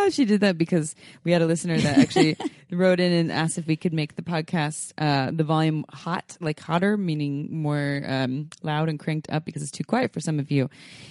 Ah, she did that because we had a listener that actually wrote in and asked if we could make the podcast uh, the volume hot, like hotter, meaning more um, loud and cranked up because it's too quiet for some of you.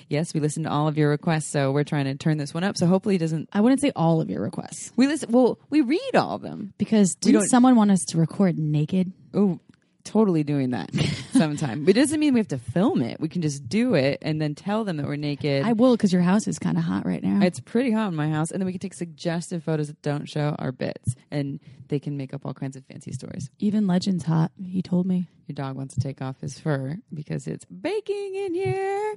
Yes, we listened to all of your requests, so we're trying to turn this one up. So hopefully it doesn't. I wouldn't say all of your requests We listen. Well, we read all of them. because didn't don't- someone want us to record naked? Oh, totally doing that sometime. but it doesn't mean we have to film it. We can just do it and then tell them that we're naked. I will because your house is kind of hot right now. It's pretty hot in my house, and then we can take suggestive photos that don't show our bits, and they can make up all kinds of fancy stories. Even Legend's hot. He told me. Your dog wants to take off his fur because it's baking in here.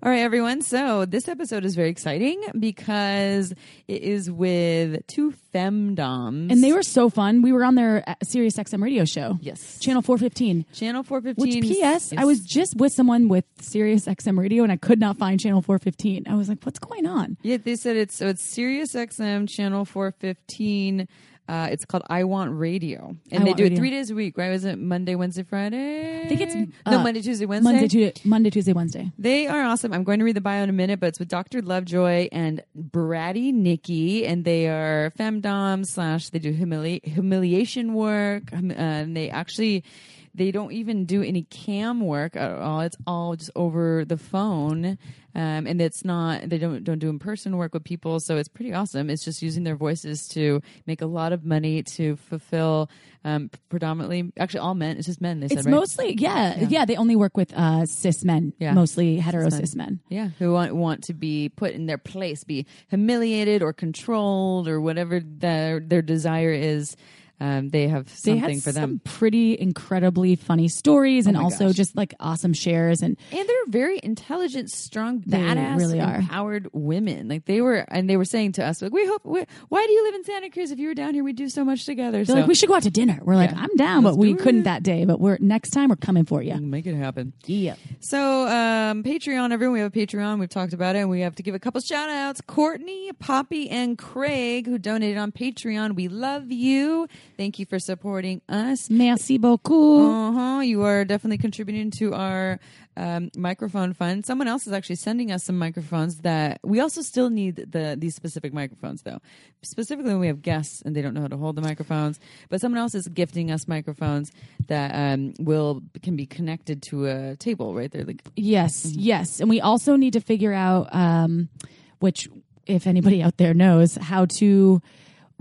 All right, everyone. So this episode is very exciting because it is with two femdoms, And they were so fun. We were on their uh, Sirius XM radio show. yes, Channel 415. channel four Which, fifteen. P.S., I was just with someone with Sirius XM radio and I could not find Channel 415. I was like, what's going on? Yeah, they said it's so it's Sirius XM channel four fifteen. Uh, it's called I Want Radio, and I they do Radio. it three days a week. Right? Was it Monday, Wednesday, Friday? I think it's no uh, Monday, Tuesday, Wednesday. Monday, Tuesday, Monday, Tuesday, Wednesday. They are awesome. I'm going to read the bio in a minute, but it's with Dr. Lovejoy and Bratty Nikki, and they are femdom slash they do humili- humiliation work, um, uh, and they actually they don't even do any cam work at all. It's all just over the phone, um, and it's not they don't don't do in person work with people, so it's pretty awesome. It's just using their voices to make a lot of money to fulfill um, predominantly actually all men. It's just men. They said It's right? mostly, yeah, yeah, They only work with uh, cis men, Yeah. mostly hetero Cis men. cis men. Yeah, who want want to be put in their place, be humiliated or controlled or whatever their their desire is. Um, they have They something had for some them, pretty incredibly funny stories and also gosh. just like awesome shares. And and they're very intelligent, strong, They badass, really are. empowered women. Like they were, and they were saying to us, like, we hope. We, why do you live in Santa Cruz? If you were down here, we'd do so much together. they're so like, we should go out to dinner. We're like, Yeah. I'm down, Let's but we do couldn't it. that day. But we're next time we're coming for you. make it happen. Yeah. So, um, Patreon, everyone, we have a Patreon. We've talked about it, and we have to give a couple shout outs. Courtney, Poppy, and Craig, who donated on Patreon. We love you. Thank you for supporting us. Merci beaucoup. Uh huh. You are definitely contributing to our um, microphone fund. Someone else is actually sending us some microphones that we also still need the these specific microphones though. Specifically when we have guests and they don't know how to hold the microphones, but someone else is gifting us microphones that um, will can be connected to a table right there. Like Yes, Mm-hmm. yes. And we also need to figure out, um, which, if anybody out there knows, how to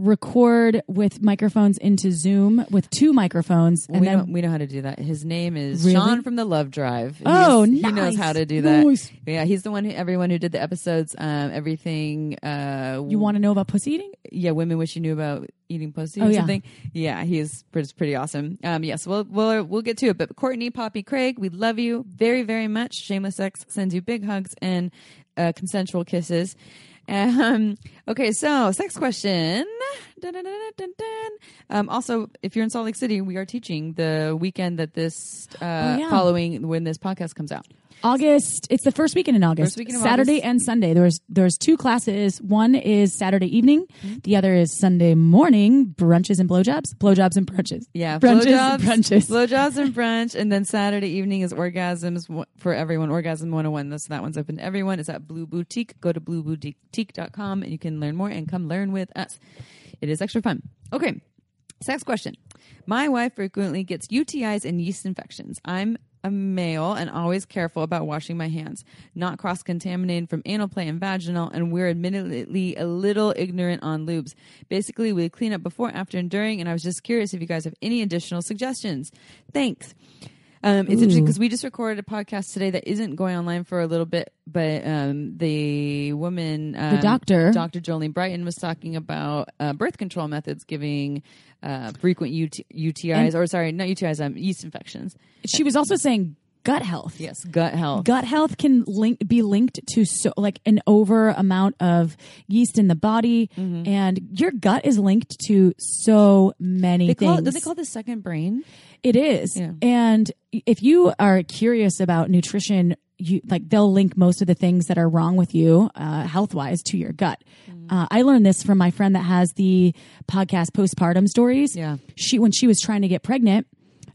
record with microphones into Zoom with two microphones. And we then know we know how to do that. His name is Really? Sean from the Love Drive. Oh, He's- He knows how to do that. Nice. Yeah, he's the one who everyone who did the episodes, um, everything. Uh, you want to know about pussy eating? yeah, women wish you knew about eating pussy Oh, or yeah. something. Yeah, he is pretty, pretty awesome. Um, yes, we'll we'll we'll get to it. But Courtney, Poppy, Craig, we love you very very much. Shameless Sex sends you big hugs and uh, consensual kisses. Um, okay, so sex question. Dun, dun, dun. Um, also, if you're in Salt Lake City, we are teaching the weekend that this uh, Oh, yeah. following when this podcast comes out. August. It's the first weekend in August. First weekend of Saturday August. and Sunday. There's there's two classes. One is Saturday evening. Mm-hmm. The other is Sunday morning. Brunches and blowjobs. Blowjobs and brunches. Yeah, brunches. blowjobs, and brunches. blowjobs and brunch, and then Saturday evening is orgasms for everyone. Orgasm 101. That's that one's open to everyone. It's at Blue Boutique. Go to blueboutique.com and you can learn more and come learn with us. It is extra fun. Okay, sex question. My wife frequently gets UTIs and yeast infections. I'm a male and always careful about washing my hands, not cross contaminated from anal play and vaginal, and we're admittedly a little ignorant on lubes. Basically, we clean up before, after, and during, and I was just curious if you guys have any additional suggestions. Thanks. Um, it's interesting because we just recorded a podcast today that isn't going online for a little bit, but um, the woman, um, doctor. Dr. Jolene Brighten, was talking about uh, birth control methods giving uh, frequent UT- UTIs, or sorry, not UTIs, um, yeast infections. She was also saying gut health. Yes, gut health. Gut health can link be linked to so like an over amount of yeast in the body, Mm-hmm. and your gut is linked to so many They things. do they call the second brain? It is. Yeah. And if you are curious about nutrition, you like they'll link most of the things that are wrong with you uh, health wise to your gut. Mm. Uh, I learned this from my friend that has the podcast postpartum stories. Yeah. She when she was trying to get pregnant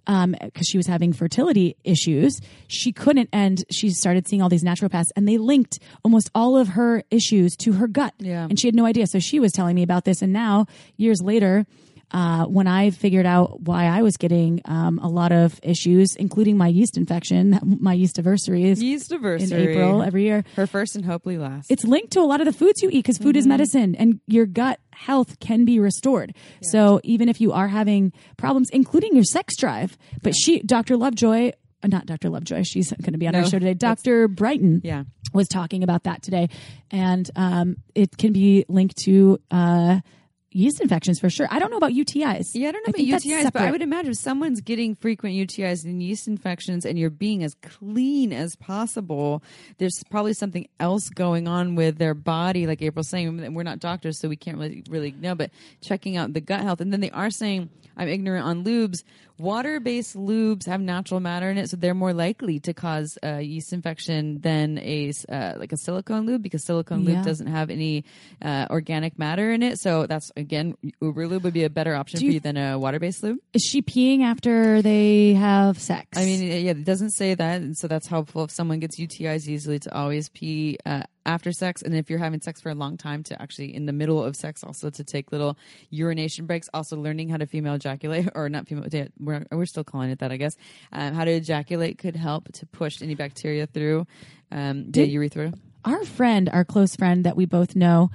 Um, because she was having fertility issues, she couldn't, and she started seeing all these naturopaths, and they linked almost all of her issues to her gut. Yeah. And she had no idea. So she was telling me about this, and now years later, uh, when I figured out why I was getting um, a lot of issues, including my yeast infection, my yeast anniversary is Yeast in. April every year. Her first and hopefully last. It's linked to a lot of the foods you eat because food Mm-hmm. is medicine and your gut health can be restored. So even if you are having problems, including your sex drive, but she, Dr. Lovejoy, uh, not Dr. Lovejoy, she's going to be on our show today. Dr. Brighten yeah. was talking about that today. And um, it can be linked to uh, yeast infections for sure. I don't know about UTIs. Yeah, I don't know think about UTIs, but I would imagine if someone's getting frequent UTIs and yeast infections and you're being as clean as possible, there's probably something else going on with their body. Like April's saying, we're not doctors, so we can't really, really know, but checking out the gut health. And then they are saying, I'm ignorant on lubes. Water based lubes have natural matter in it, so they're more likely to cause a yeast infection than a uh, like a silicone lube because silicone Yeah. lube doesn't have any uh, organic matter in it. So that's again, Uber lube would be a better option Do for you- you than a water based lube. Is she peeing after they have sex? I mean, yeah, it doesn't say that, and so that's helpful if someone gets UTIs easily to always pee uh, after sex, and if you're having sex for a long time, to actually in the middle of sex also to take little urination breaks. Also, learning how to female ejaculate or not female, we're we're still calling it that, I guess. Um, how to ejaculate could help to push any bacteria through um, the urethra. our friend, our close friend that we both know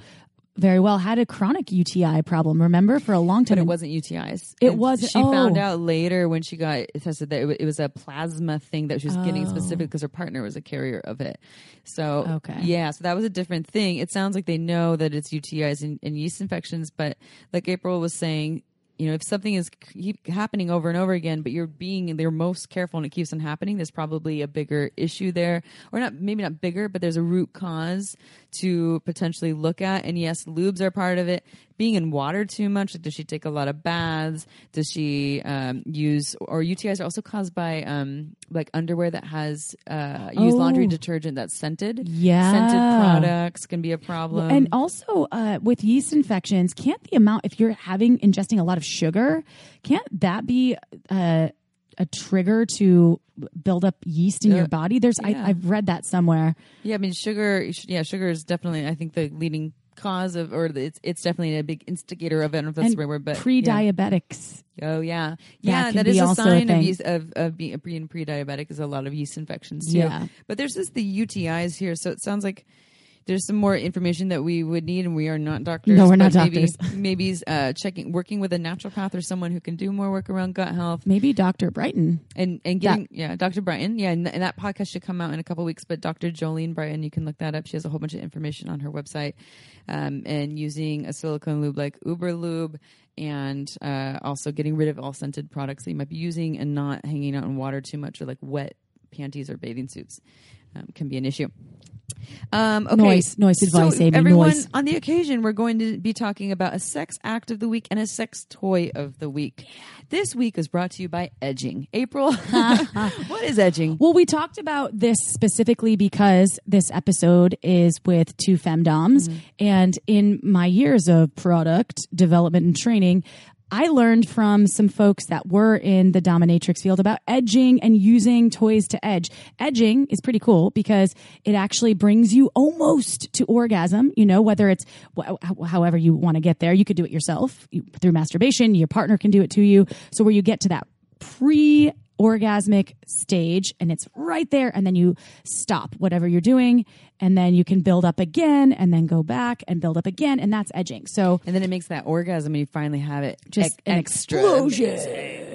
very well, had a chronic UTI problem. Remember for a long time. But it wasn't UTIs. It wasn't- She found oh. out later when she got tested that it it was a plasma thing that she was getting Oh. specific because her partner was a carrier of it. So Okay. yeah, so that was a different thing. It sounds like they know that it's UTIs and, and yeast infections, but like April was saying. You know, if something is keep happening over and over again, but you're being they're most careful and it keeps on happening, there's probably a bigger issue there, or not maybe not bigger, but there's a root cause to potentially look at. And yes, lubes are part of it. Being in water too much, like does she take a lot of baths? Does she um, use or UTIs are also caused by um, like underwear that has uh, use laundry Oh. detergent that's scented. Yeah. scented products can be a problem. and also uh, with yeast infections, can't the amount if you're having ingesting a lot of sugar, can't that be uh, a trigger to build up yeast in Yeah. your body? There's Yeah. I, I've read that somewhere. Yeah, I mean sugar. Yeah, sugar is definitely I think the leading cause of, or it's it's definitely a big instigator of. I don't know if that's And the right word, but. Pre-diabetics. Oh yeah, yeah. That be is a also a sign of yeast, of of being, of being pre-diabetic is a lot of yeast infections too. Yeah. But there's just the UTIs here, so it sounds like there's some more information that we would need, and we are not doctors. No, we're not maybe, doctors. Maybe uh, checking, working with a naturopath or someone who can do more work around gut health Maybe Dr. Brighten. and and getting yeah, Dr. Brighten. Yeah, and, and that podcast should come out in a couple weeks. But Dr. Jolene Brighten, you can look that up. She has a whole bunch of information on her website, um, and using a silicone lube like Uber Lube, and uh, also getting rid of all scented products that you might be using, and not hanging out in water too much or like wet panties or bathing suits um, can be an issue. Um, okay. Noise- noise advice, So Amy, everyone, noise. on the occasion, we're going to be talking about a sex act of the week and a sex toy of the week. This week is brought to you by Edging. April, what is edging? Well, we talked about this specifically because this episode is with two femdoms. And in my years of product development and training, I learned from some folks that were in the dominatrix field about edging and using toys to edge. Edging is pretty cool because it actually brings you almost to orgasm, you know, whether it's wh- however you want to get there. You could do it yourself you, through masturbation, your partner can do it to you. So where you get to that pre orgasmic stage and it's right there and then you stop whatever you're doing and then you can build up again and then go back and build up again and that's edging so And then it makes that orgasm and you finally have it. just ex- an extra. explosion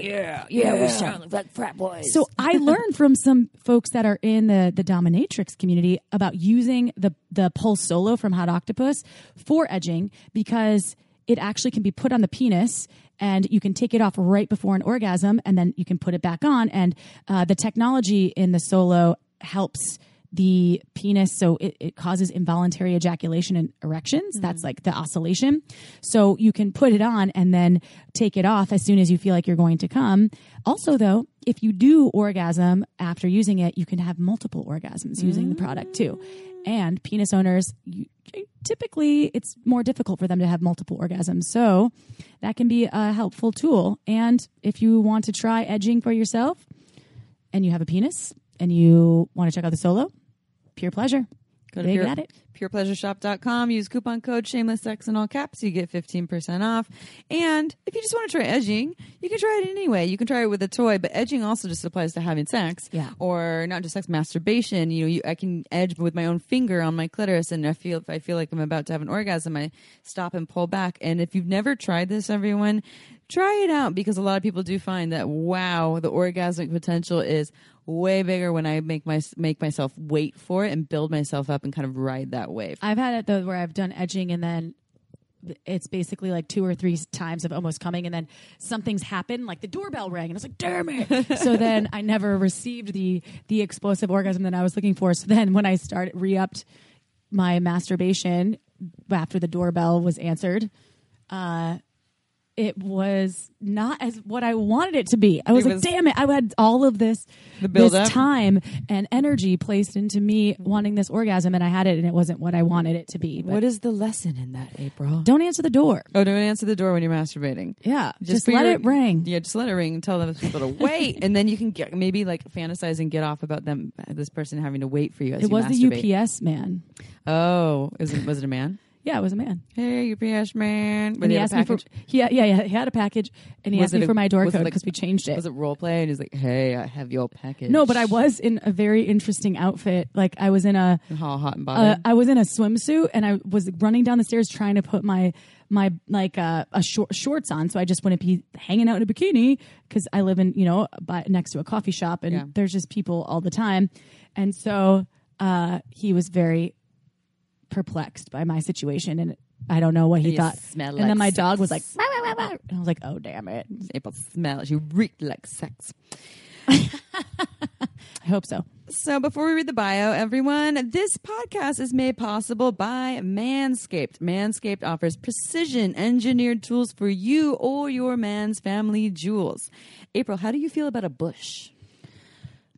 Yeah, yeah, we sound like frat boys. so I learned from some folks that are in the the dominatrix community about using the the pulse solo from Hot Octopuss for edging because it actually can be put on the penis and you can take it off right before an orgasm and then you can put it back on. And uh, the technology in the solo helps the penis so it, it causes involuntary ejaculation and erections. That's like the oscillation. So you can put it on and then take it off as soon as you feel like you're going to come. Also though if you do orgasm after using it you can have multiple orgasms using the product too and penis owners typically it's more difficult for them to have multiple orgasms so that can be a helpful tool and if you want to try edging for yourself and you have a penis and you want to check out the solo, pure pleasure. Go to They pure, got it. purepleasureshop.com. Use coupon code shameless sex in all caps. You get 15% off. And if you just want to try edging, you can try it anyway. You can try it with a toy, but edging also just applies to having sex. Yeah. Or not just sex, masturbation. You know, you, I can edge with my own finger on my clitoris. And I feel, if I feel like I'm about to have an orgasm, I stop and pull back. And if you've never tried this, everyone, try it out because a lot of people do find that, wow, the orgasmic potential is way bigger when I make my make myself wait for it and build myself up and kind of ride that wave. I've had it though where I've done edging and then it's basically like two or three times of almost coming and then something's happened like the doorbell rang and I was like damn it so then I never received the the explosive orgasm that I was looking for so then when I started re-upped my masturbation after the doorbell was answered uh it was not as what I wanted it to be. I was It like, damn it. I had all of this, The build this up? time and energy placed into me wanting this orgasm and I had it and it wasn't what I wanted it to be. What is the lesson in that, April? don't answer the door. Oh, don't answer the door when you're masturbating. Yeah. Just, for let your- it ring. Yeah, just let it ring and tell those people to wait, and then you can get maybe like fantasize and get off about them, this person having to wait for you as It was masturbate. the UPS man. Oh, is it, was it a man? Yeah, it was a man. Hey, UPS man. Were And he asked me for he, yeah, yeah, he had a package and he Was asked me a- for my door code like- because we changed it. Was it role play? And he's like, "Hey, I have your package." no, but I was in a very interesting outfit. Like I was in a How hot and uh, bothered. I was in a swimsuit and I was running down the stairs trying to put my my like uh, a short shorts on so I just wouldn't be hanging out in a bikini because I live in you know by, next to a coffee shop and Yeah. there's just people all the time, and so uh, he was very perplexed by my situation and I don't know what he You thought. smell and like then my dog was like, "Wah, wah, wah, wah." and I was like, oh damn it, April smells. You reek like sex. I hope so. So before we read the bio, everyone, this podcast is made possible by Manscaped. Manscaped offers precision engineered tools for you or your man's family jewels. April, how do you feel about a bush?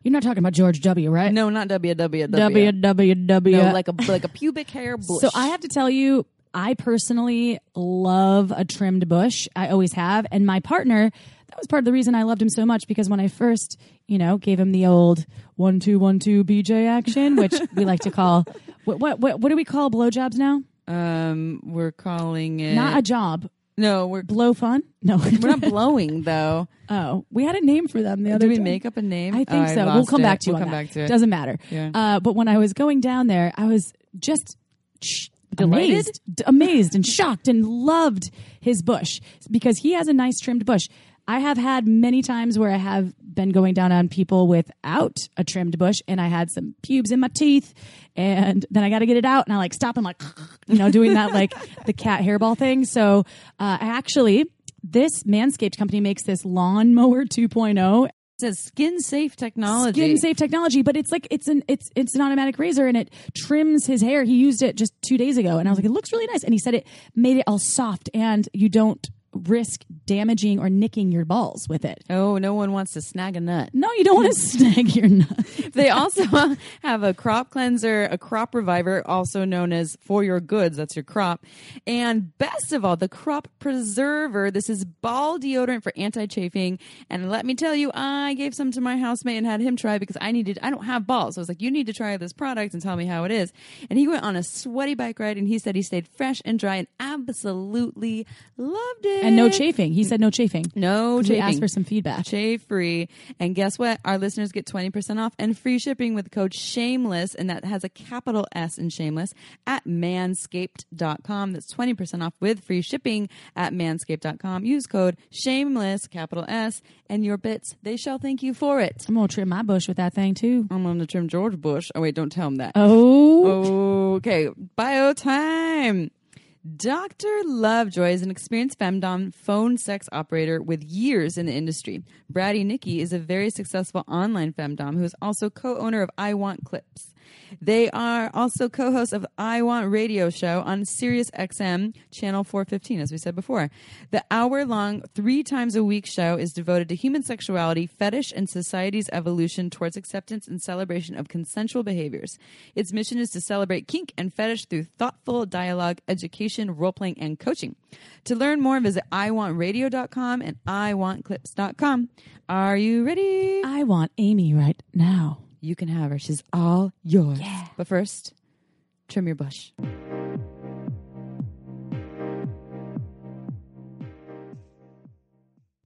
You're not talking about George W, right? No, not WWW. WWW. No, like a like a pubic hair bush. So I have to tell you, I personally love a trimmed bush. I always have. And my partner, that was part of the reason I loved him so much because when I first, you know, gave him the old one, two, one, two BJ action, which we like to call, what, what, what, what do we call blowjobs now? um, we're calling it Not a job. No. We're Blow fun? No. we're not blowing though. oh, we had a name for them the other Do we time. make up a name? I think Oh, so. We'll come it. back to you We'll come that. back to it. Doesn't matter. Yeah. Uh, but when I was going down there, I was just Delighted? amazed, amazed and shocked and loved his bush because he has a nice trimmed bush. I have had many times where I have been going down on people without a trimmed bush and I had some pubes in my teeth and then I got to get it out and I like stop and like, you know, doing that like the cat hairball thing. So, uh, actually, this Manscaped company makes this lawnmower 2.0 It says skin safe technology. skin safe technology, but it's like it's an it's it's an automatic razor and it trims his hair. He used it just two days ago, and I was like, it looks really nice. And he said it made it all soft, and you don't risk damaging or nicking your balls with it. Oh, no one wants to snag a nut. No, you don't want to snag your nut. They also have a crop cleanser, a crop reviver, also known as for your goods. That's your crop. And best of all, the crop preserver. This is ball deodorant for anti-chafing. And let me tell you, I gave some to my housemate and had him try because I needed, I don't have balls. So I was like, you need to try this product and tell me how it is. And he went on a sweaty bike ride and he said he stayed fresh and dry and absolutely loved it. And no chafing. He said no chafing. No We chafing. asked for some feedback. Chafe free. And guess what? Our listeners get 20% off and free shipping with code shameless. And that has a capital S in shameless at manscaped.com. That's 20% off with free shipping at manscaped.com. Use code shameless, capital S, and your bits, they shall thank you for it. I'm gonna trim my bush with that thing too. I'm going to trim George Bush. Oh, wait, don't tell him that. Oh, Okay, bio time. Dr. Lovejoy is an experienced femdom phone sex operator with years in the industry. Bratty Nikki is a very successful online femdom who is also co-owner of I Want Clips. They are also co-hosts of I Want Radio Show on Sirius XM channel 415 as we said before. The hour-long 3 times a week show is devoted to human sexuality, fetish and society's evolution towards acceptance and celebration of consensual behaviors. Its mission is to celebrate kink and fetish through thoughtful dialogue, education, role-playing and coaching. To learn more visit iwantradio.com and iwantclips.com. Are you ready? I want Amy right now. You can have her. She's all yours. But first, trim your bush.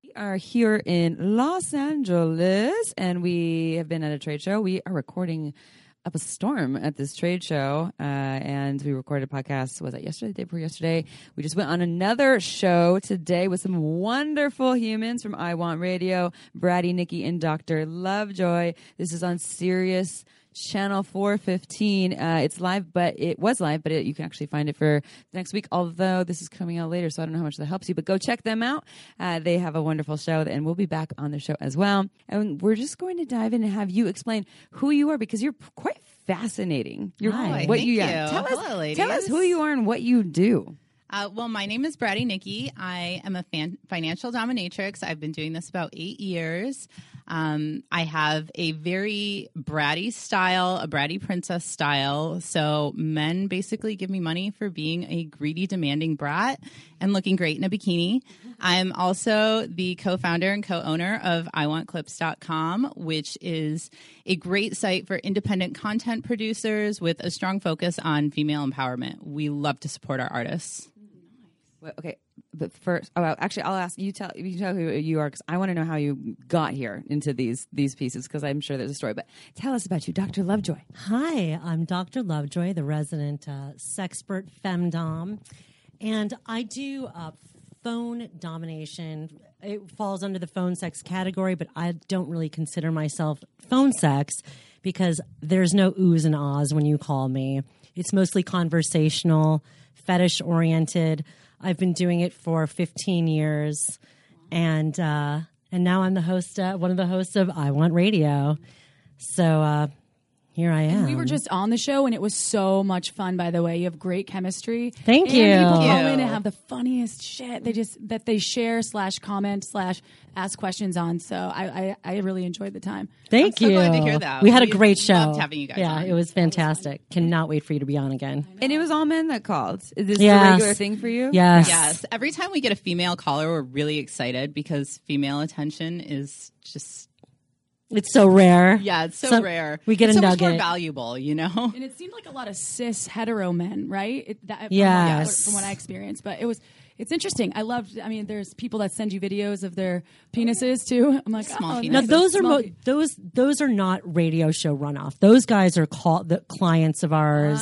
We are here in Los Angeles and we have been at a trade show. We are recording up a storm at this trade show. Uh, and we recorded a podcast. Was it yesterday? The day before yesterday? We just went on another show today with some wonderful humans from I Want Radio, Bratty, Nikki, and Dr. Lovejoy. This is on Sirius channel 415 uh, it's live but it was live but it, you can actually find it for the next week although this is coming out later so i don't know how much that helps you but go check them out uh, they have a wonderful show and we'll be back on the show as well and we're just going to dive in and have you explain who you are because you're quite fascinating you're Hi, what you, yeah. tell us tell us who you are and what you do Uh, well, my name is Bratty Nikki. I am a fan- financial dominatrix. I've been doing this about eight years. Um, I have a very bratty style, a bratty princess style. So men basically give me money for being a greedy, demanding brat and looking great in a bikini. I'm also the co-founder and co-owner of iwantclips.com, which is a great site for independent content producers with a strong focus on female empowerment. We love to support our artists. Okay, but first, oh, well, actually, I'll ask you. Tell you tell who you are because I want to know how you got here into these these pieces because I'm sure there's a story. But tell us about you, Dr. Lovejoy. Hi, I'm Dr. Lovejoy, the resident uh, sexpert femdom, and I do uh, phone domination. It falls under the phone sex category, but I don't really consider myself phone sex because there's no oohs and ahs when you call me. It's mostly conversational, fetish oriented. I've been doing it for 15 years, and uh, and now I'm the host, uh, one of the hosts of I Want Radio. So uh, here I am. We were just on the show and it was so much fun. By the way, you have great chemistry. Thank and you. People call Thank in you. and have the funniest shit. They just that they share slash comment slash ask questions on. So I I, I really enjoyed the time. Thank I'm so you. glad to hear that. We had a great show. loved having you guys Yeah, on. it was fantastic. Cannot wait for you to be on again. And it was all men that called. Is this Yes. a regular thing for you? Yes. Yes. Every time we get a female caller, we're really excited because female attention is just It's so rare. yeah, it's so, So rare. we get it's a so much more valuable, you know. And it seemed like a lot of cis hetero men, right? It, that, from what- Yes. From what I experienced, but it was. It's interesting. I loved. I mean, there's people that send you videos of their penises too. I'm like, Small oh, penis. Now those are Small mo- pe- those those are not radio show runoff. Those guys are call- the clients of ours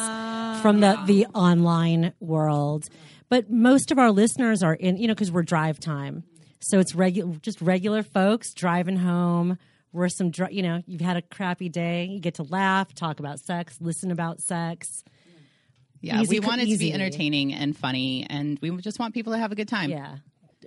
from the the online world. But most of our listeners are in you know because we're drive time, so it's regular just regular folks driving home. We're some dri- you know you've had a crappy day. You get to laugh, talk about sex, listen about sex. Yeah, Easy we co- want it to be entertaining and funny, and we just want people to have a good time. Yeah.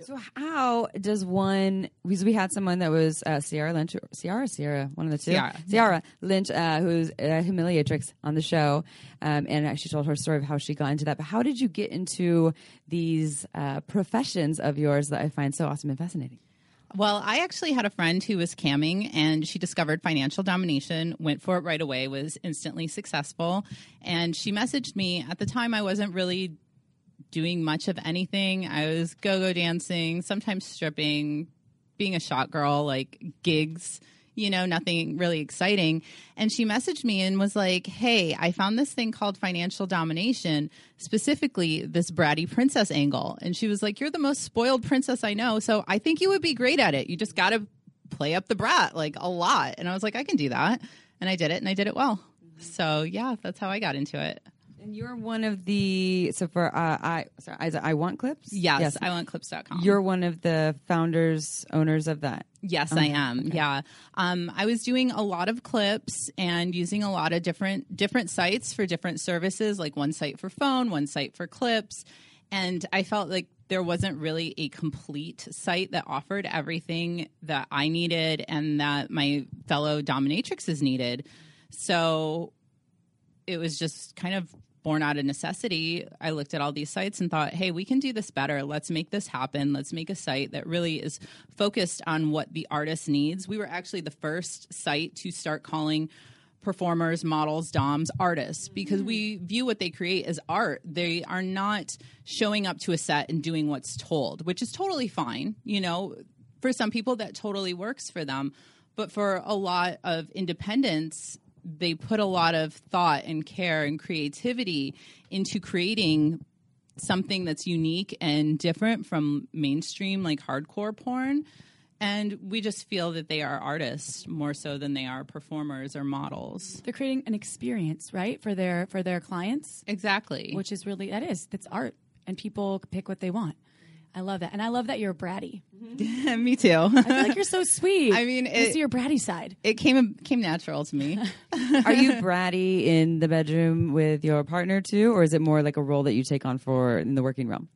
So how does one? Because we had someone that was uh, Ciara Lynch, Ciara, or Sierra, one of the two. Ciara. Ciara Lynch, uh, who's a humiliatrix on the show, um, and she told her story of how she got into that. But how did you get into these uh, professions of yours that I find so awesome and fascinating? Well, I actually had a friend who was camming and she discovered financial domination, went for it right away, was instantly successful. And she messaged me. At the time, I wasn't really doing much of anything. I was go go dancing, sometimes stripping, being a shot girl, like gigs you know, nothing really exciting. And she messaged me and was like, Hey, I found this thing called financial domination, specifically this bratty princess angle. And she was like, You're the most spoiled princess I know. So I think you would be great at it. You just got to play up the brat like a lot. And I was like, I can do that. And I did it and I did it well. So yeah, that's how I got into it. And you're one of the so for uh, I sorry, I, I want clips. Yes, yes, I want clips.com. You're one of the founders, owners of that. Yes, I am. Yeah. Um, I was doing a lot of clips and using a lot of different different sites for different services, like one site for phone, one site for clips. And I felt like there wasn't really a complete site that offered everything that I needed and that my fellow dominatrixes needed. So it was just kind of born out of necessity. I looked at all these sites and thought, hey, we can do this better. Let's make this happen. Let's make a site that really is focused on what the artist needs. We were actually the first site to start calling performers, models, DOMs, artists, because we mm. view what they create as art. They are not showing up to a set and doing what's told, which is totally fine. You know, for some people, that totally works for them. But for a lot of independents, they put a lot of thought and care and creativity into creating something that's unique and different from mainstream like hardcore porn. And we just feel that they are artists more so than they are performers or models. They're creating an experience, right, for their for their clients, exactly. Which is really that is that's art, and people pick what they want. I love that, and I love that you're bratty. me too I feel like you're so sweet. I mean, I it- see your bratty side. it came came natural to me Are you bratty in the bedroom with your partner too, or is it more like a role that you take on for in the working realm?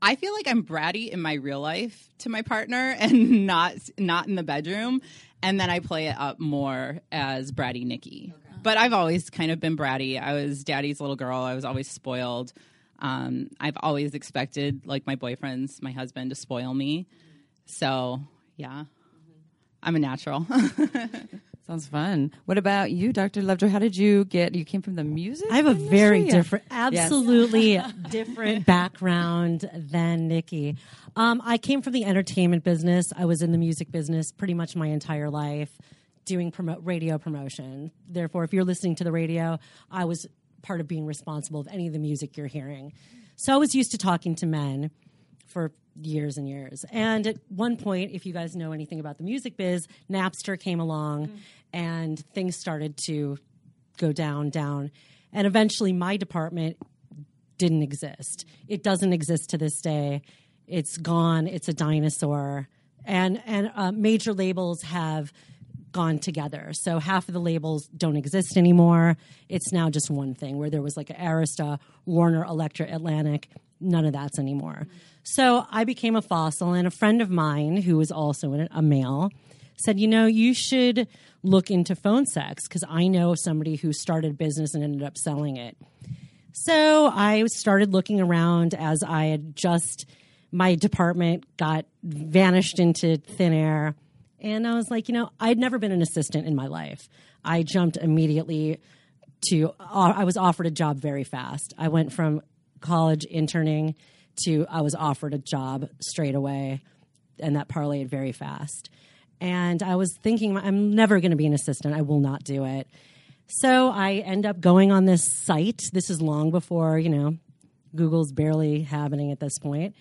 I feel like I'm bratty in my real life to my partner and not not in the bedroom. And then I play it up more as bratty Nikki. But I've always kind of been bratty. I was daddy's little girl. I was always spoiled. Um, I've always expected like my boyfriends, my husband to spoil me. So yeah, I'm a natural. Sounds fun. What about you, Dr. Lovejoy? How did you get? You came from the music. I have a very different, absolutely different background than Nikki. Um, I came from the entertainment business. I was in the music business pretty much my entire life, doing promo- radio promotion. Therefore, if you're listening to the radio, I was part of being responsible of any of the music you're hearing. So I was used to talking to men for years and years. And at one point, if you guys know anything about the music biz, Napster came along and things started to go down, down. And eventually, my department didn't exist. It doesn't exist to this day. It's gone. It's a dinosaur. And and uh, major labels have gone together. So half of the labels don't exist anymore. It's now just one thing. Where there was like Arista, Warner, Elektra, Atlantic. None of that's anymore. So I became a fossil, and a friend of mine who was also a male said, "You know, you should look into phone sex because I know somebody who started business and ended up selling it." So I started looking around as I had just my department got vanished into thin air. And I was like, you know, I'd never been an assistant in my life. I jumped immediately to, uh, I was offered a job very fast. I went from college interning to I was offered a job straight away, and that parlayed very fast. And I was thinking, I'm never going to be an assistant. I will not do it. So I end up going on this site. This is long before, you know, Google's barely happening at this point.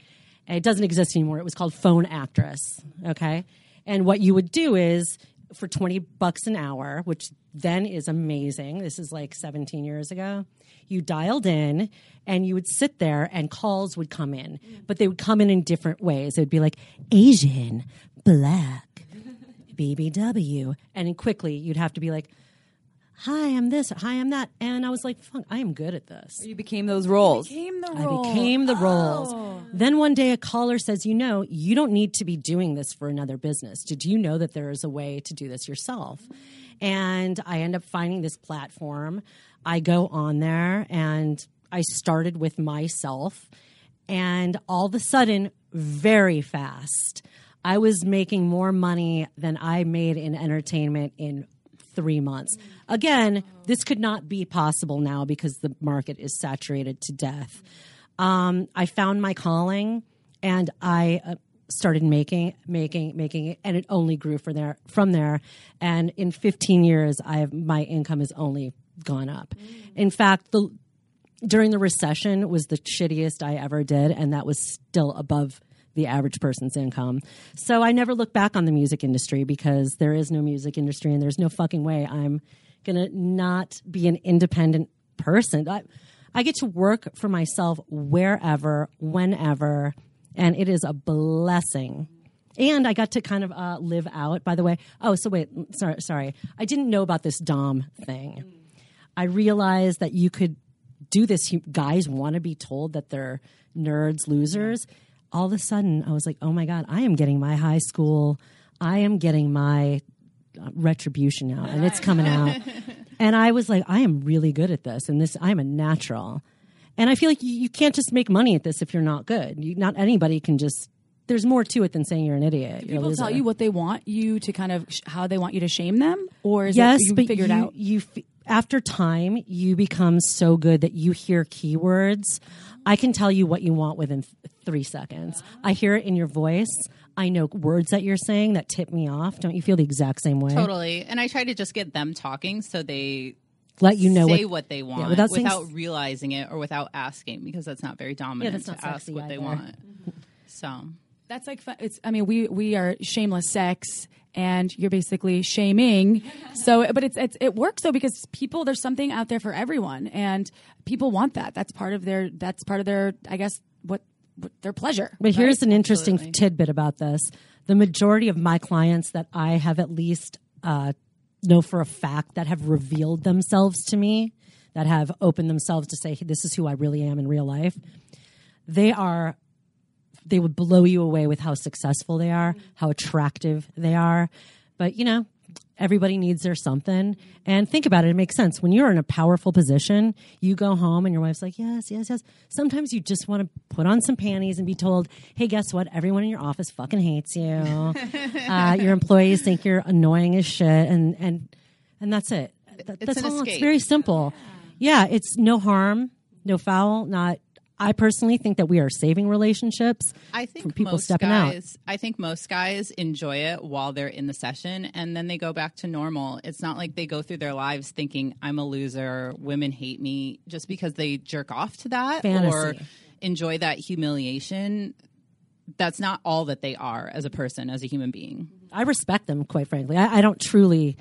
It doesn't exist anymore. It was called Phone Actress. Okay. And what you would do is for 20 bucks an hour, which then is amazing. This is like 17 years ago. You dialed in and you would sit there and calls would come in, mm-hmm. but they would come in in different ways. It would be like Asian, black, BBW. And quickly you'd have to be like, hi, I'm this, hi, I'm that. And I was like, fuck, I am good at this. You became those roles. Became the I became the roles. Oh. Then one day a caller says, You know, you don't need to be doing this for another business. Did you know that there is a way to do this yourself? And I end up finding this platform. I go on there and I started with myself. And all of a sudden, very fast, I was making more money than I made in entertainment in three months. Again, this could not be possible now because the market is saturated to death. Um, I found my calling and I uh, started making, making, making it, and it only grew from there. From there, and in 15 years, I have my income has only gone up. In fact, the during the recession was the shittiest I ever did, and that was still above the average person's income. So I never look back on the music industry because there is no music industry, and there's no fucking way I'm gonna not be an independent person. I, I get to work for myself wherever, whenever, and it is a blessing. And I got to kind of uh, live out. By the way, oh, so wait, sorry, sorry, I didn't know about this Dom thing. I realized that you could do this. Guys want to be told that they're nerds, losers. All of a sudden, I was like, oh my God, I am getting my high school, I am getting my uh, retribution out, and it's coming out. and I was like, I am really good at this, and this, I'm a natural. And I feel like you, you can't just make money at this if you're not good. You, not anybody can just. There's more to it than saying you're an idiot. You're People tell you what they want you to kind of sh- how they want you to shame them, or is yes, it you but figured you, out? you f- after time you become so good that you hear keywords. I can tell you what you want within th- three seconds. I hear it in your voice. I know words that you're saying that tip me off. Don't you feel the exact same way? Totally. And I try to just get them talking so they Let you know say what, what, they want without without, saying s- realizing it or without asking because that's not very dominant that's not to ask what they either. want. So That's like fu- it's. I mean, we we are shameless sex, and you're basically shaming. So, but it's, it's it works though because people there's something out there for everyone, and people want that. That's part of their. That's part of their. I guess what, what their pleasure. But here's an interesting Absolutely. tidbit about this. The majority of my clients that I have at least uh, know for a fact that have revealed themselves to me, that have opened themselves to say, hey, this is who I really am in real life, they are, they would blow you away with how successful they are, how attractive they are. But, you know, everybody needs their something. And think about it, it makes sense. When you're in a powerful position, you go home and your wife's like, yes, yes, yes. Sometimes you just want to put on some panties and be told, hey, guess what? Everyone in your office fucking hates you. uh, your employees think you're annoying as shit. And, and, and that's it. That- It's that's an all. It's very simple. Yeah, it's no harm, no foul, not. I personally think that we are saving relationships. I think from people most stepping out. guys, I think most guys enjoy it while they're in the session, and then they go back to normal. It's not like they go through their lives thinking I'm a loser, women hate me, just because they jerk off to that or enjoy that humiliation. That's not all that they are as a person, as a human being. I respect them, quite frankly. I, I don't truly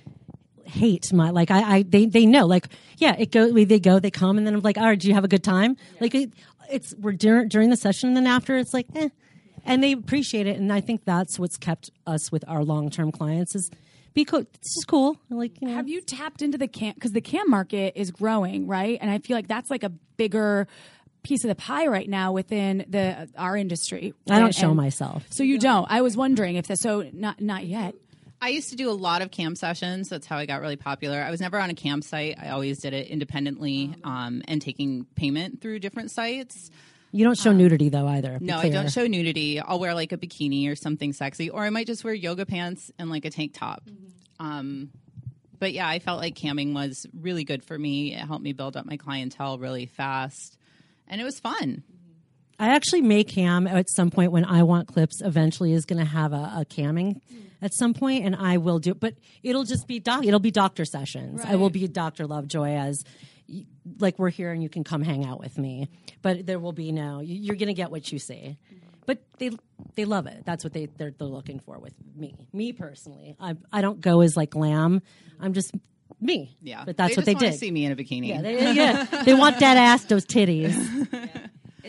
hate my like I, I they they know like yeah it go they go they come and then I'm like all right do you have a good time like it, it's we're during during the session and then after it's like eh and they appreciate it and I think that's what's kept us with our long term clients is be cool this is cool like you know Have you tapped into the cam? Because the cam market is growing, right? And I feel like that's like a bigger piece of the pie right now within the our industry. I don't show and- myself So you don't. I was wondering if that. So not not yet. I used to do a lot of cam sessions. That's how I got really popular. I was never on a campsite. I always did it independently um, and taking payment through different sites. you don't show nudity though either No, I don't show nudity. I'll wear like a bikini or something sexy, or I might just wear yoga pants and like a tank top. Um, but yeah, I felt like camming was really good for me. It helped me build up my clientele really fast, and it was fun. I actually may cam at some point when I want clips. Eventually, is going to have a, a camming at some point, and I will do. But it'll just be doc. It'll be doctor sessions. I will be Doctor Lovejoy as like we're here, and you can come hang out with me. But there will be no. you- You're to get what you see. But they they love it. That's what they they're, they're looking for with me. Me personally, I I don't go as like glam. I'm just me. Yeah, but that's they what they did. See me in a bikini. Yeah, they, yeah. they want that ass, those titties.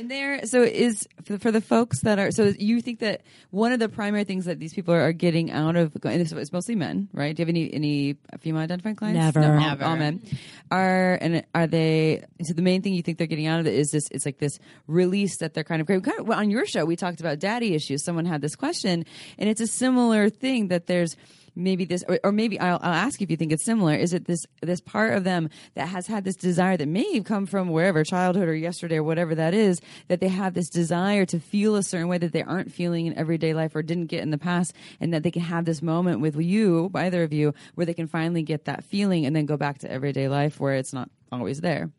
And there, so is for, for the folks that are. So you think that one of the primary things that these people are getting out of, and it's, it's mostly men, right? Do you have any any female identified clients? Never. No, all- Never. All men are, and are they? So the main thing you think they're getting out of it is this. It's like this release that they're kind of kind of well, on your show. We talked about daddy issues. Someone had this question, and it's a similar thing that there's maybe this or, or maybe I'll, I'll ask if you think it's similar is it this this part of them that has had this desire that may have come from wherever childhood or yesterday or whatever that is that they have this desire to feel a certain way that they aren't feeling in everyday life or didn't get in the past and that they can have this moment with you either of you where they can finally get that feeling and then go back to everyday life where it's not always there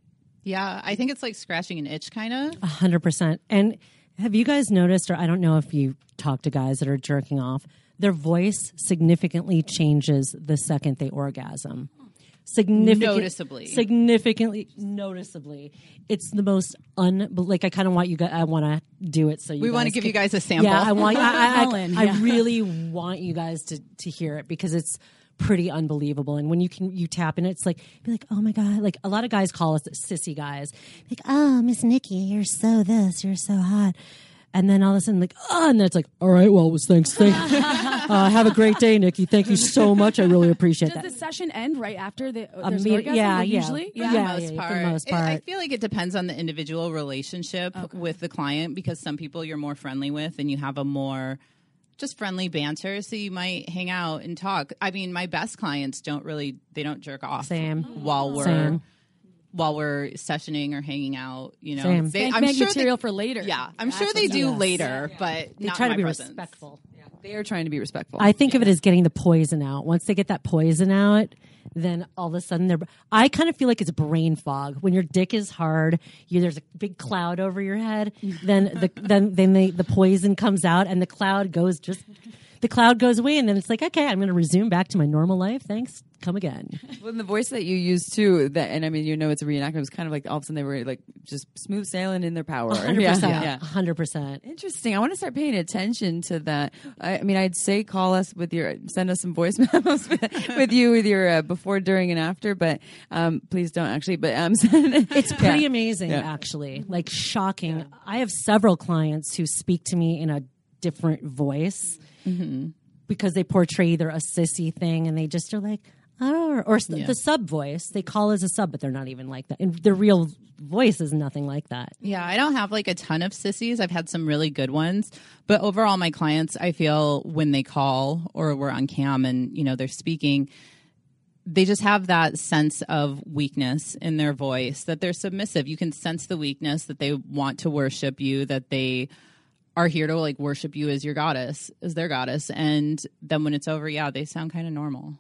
Yeah, I think it's like scratching an itch, kind of. A hundred percent. And have you guys noticed, or I don't know if you talk to guys that are jerking off, their voice significantly changes the second they orgasm. Significant, Noticeably. significantly, noticeably. It's the most un. Like I kind of want you guys. I want to do it so you. We want to give can- you guys a sample. Yeah, I want. I, I, I, Ellen, I really want you guys to to hear it because it's pretty unbelievable. And when you can you tap in, it's like be like, oh my god! Like a lot of guys call us sissy guys. Like, oh Miss Nikki, you're so this, you're so hot. And then all of a sudden, like, oh, and then it's like, all right, well, it was thanks. Thank, uh, have a great day, Nikki. Thank you so much. I really appreciate Does that. the session end right after the there's Imme- orgasm? yeah, like, yeah. Usually, Yeah. for the yeah, most for the part. most It- I feel like it depends on the individual relationship with the client because some people you're more friendly with and you have a more just friendly banter, so you might hang out and talk. I mean, my best clients don't really they don't jerk off Same. while we're Same. While we're sessioning or hanging out. You know, Same. They, Bank, I'm bank sure material they, for later. yeah, I'm That's sure they do up. later, but They not try to my be presence. respectful. They are trying to be respectful. I think of it as getting the poison out. Once they get that poison out, then all of a sudden they're. I kind of feel like it's brain fog when your dick is hard. You, there's a big cloud over your head. then the then then the the poison comes out and the cloud goes just. The cloud goes away, and then it's like, okay, I'm going to resume back to my normal life. Thanks, come again. Well, and the voice that you used too, that and I mean, you know, it's a reenactment. It was kind of like all of a sudden they were like just smooth sailing in their power. 100%, yeah. hundred percent. Interesting. I want to start paying attention to that. I, I mean, I'd say call us with your, send us some voice memos with, with you with your uh, before, during, and after. But um, please don't actually. But um, It's pretty Yeah. amazing, Yeah. actually. Like shocking. I have several clients who speak to me in a different voice because they portray either a sissy thing and they just are like, oh, or s- the sub voice. They call as a sub, but they're not even like that. And their real voice is nothing like that. Yeah, I don't have like a ton of sissies. I've had some really good ones, but overall, my clients, I feel when they call or we're on cam and you know they're speaking, they just have that sense of weakness in their voice that they're submissive. You can sense the weakness that they want to worship you, that they are here to like worship you as your goddess, as their goddess, and then when it's over, yeah, they sound kind of normal.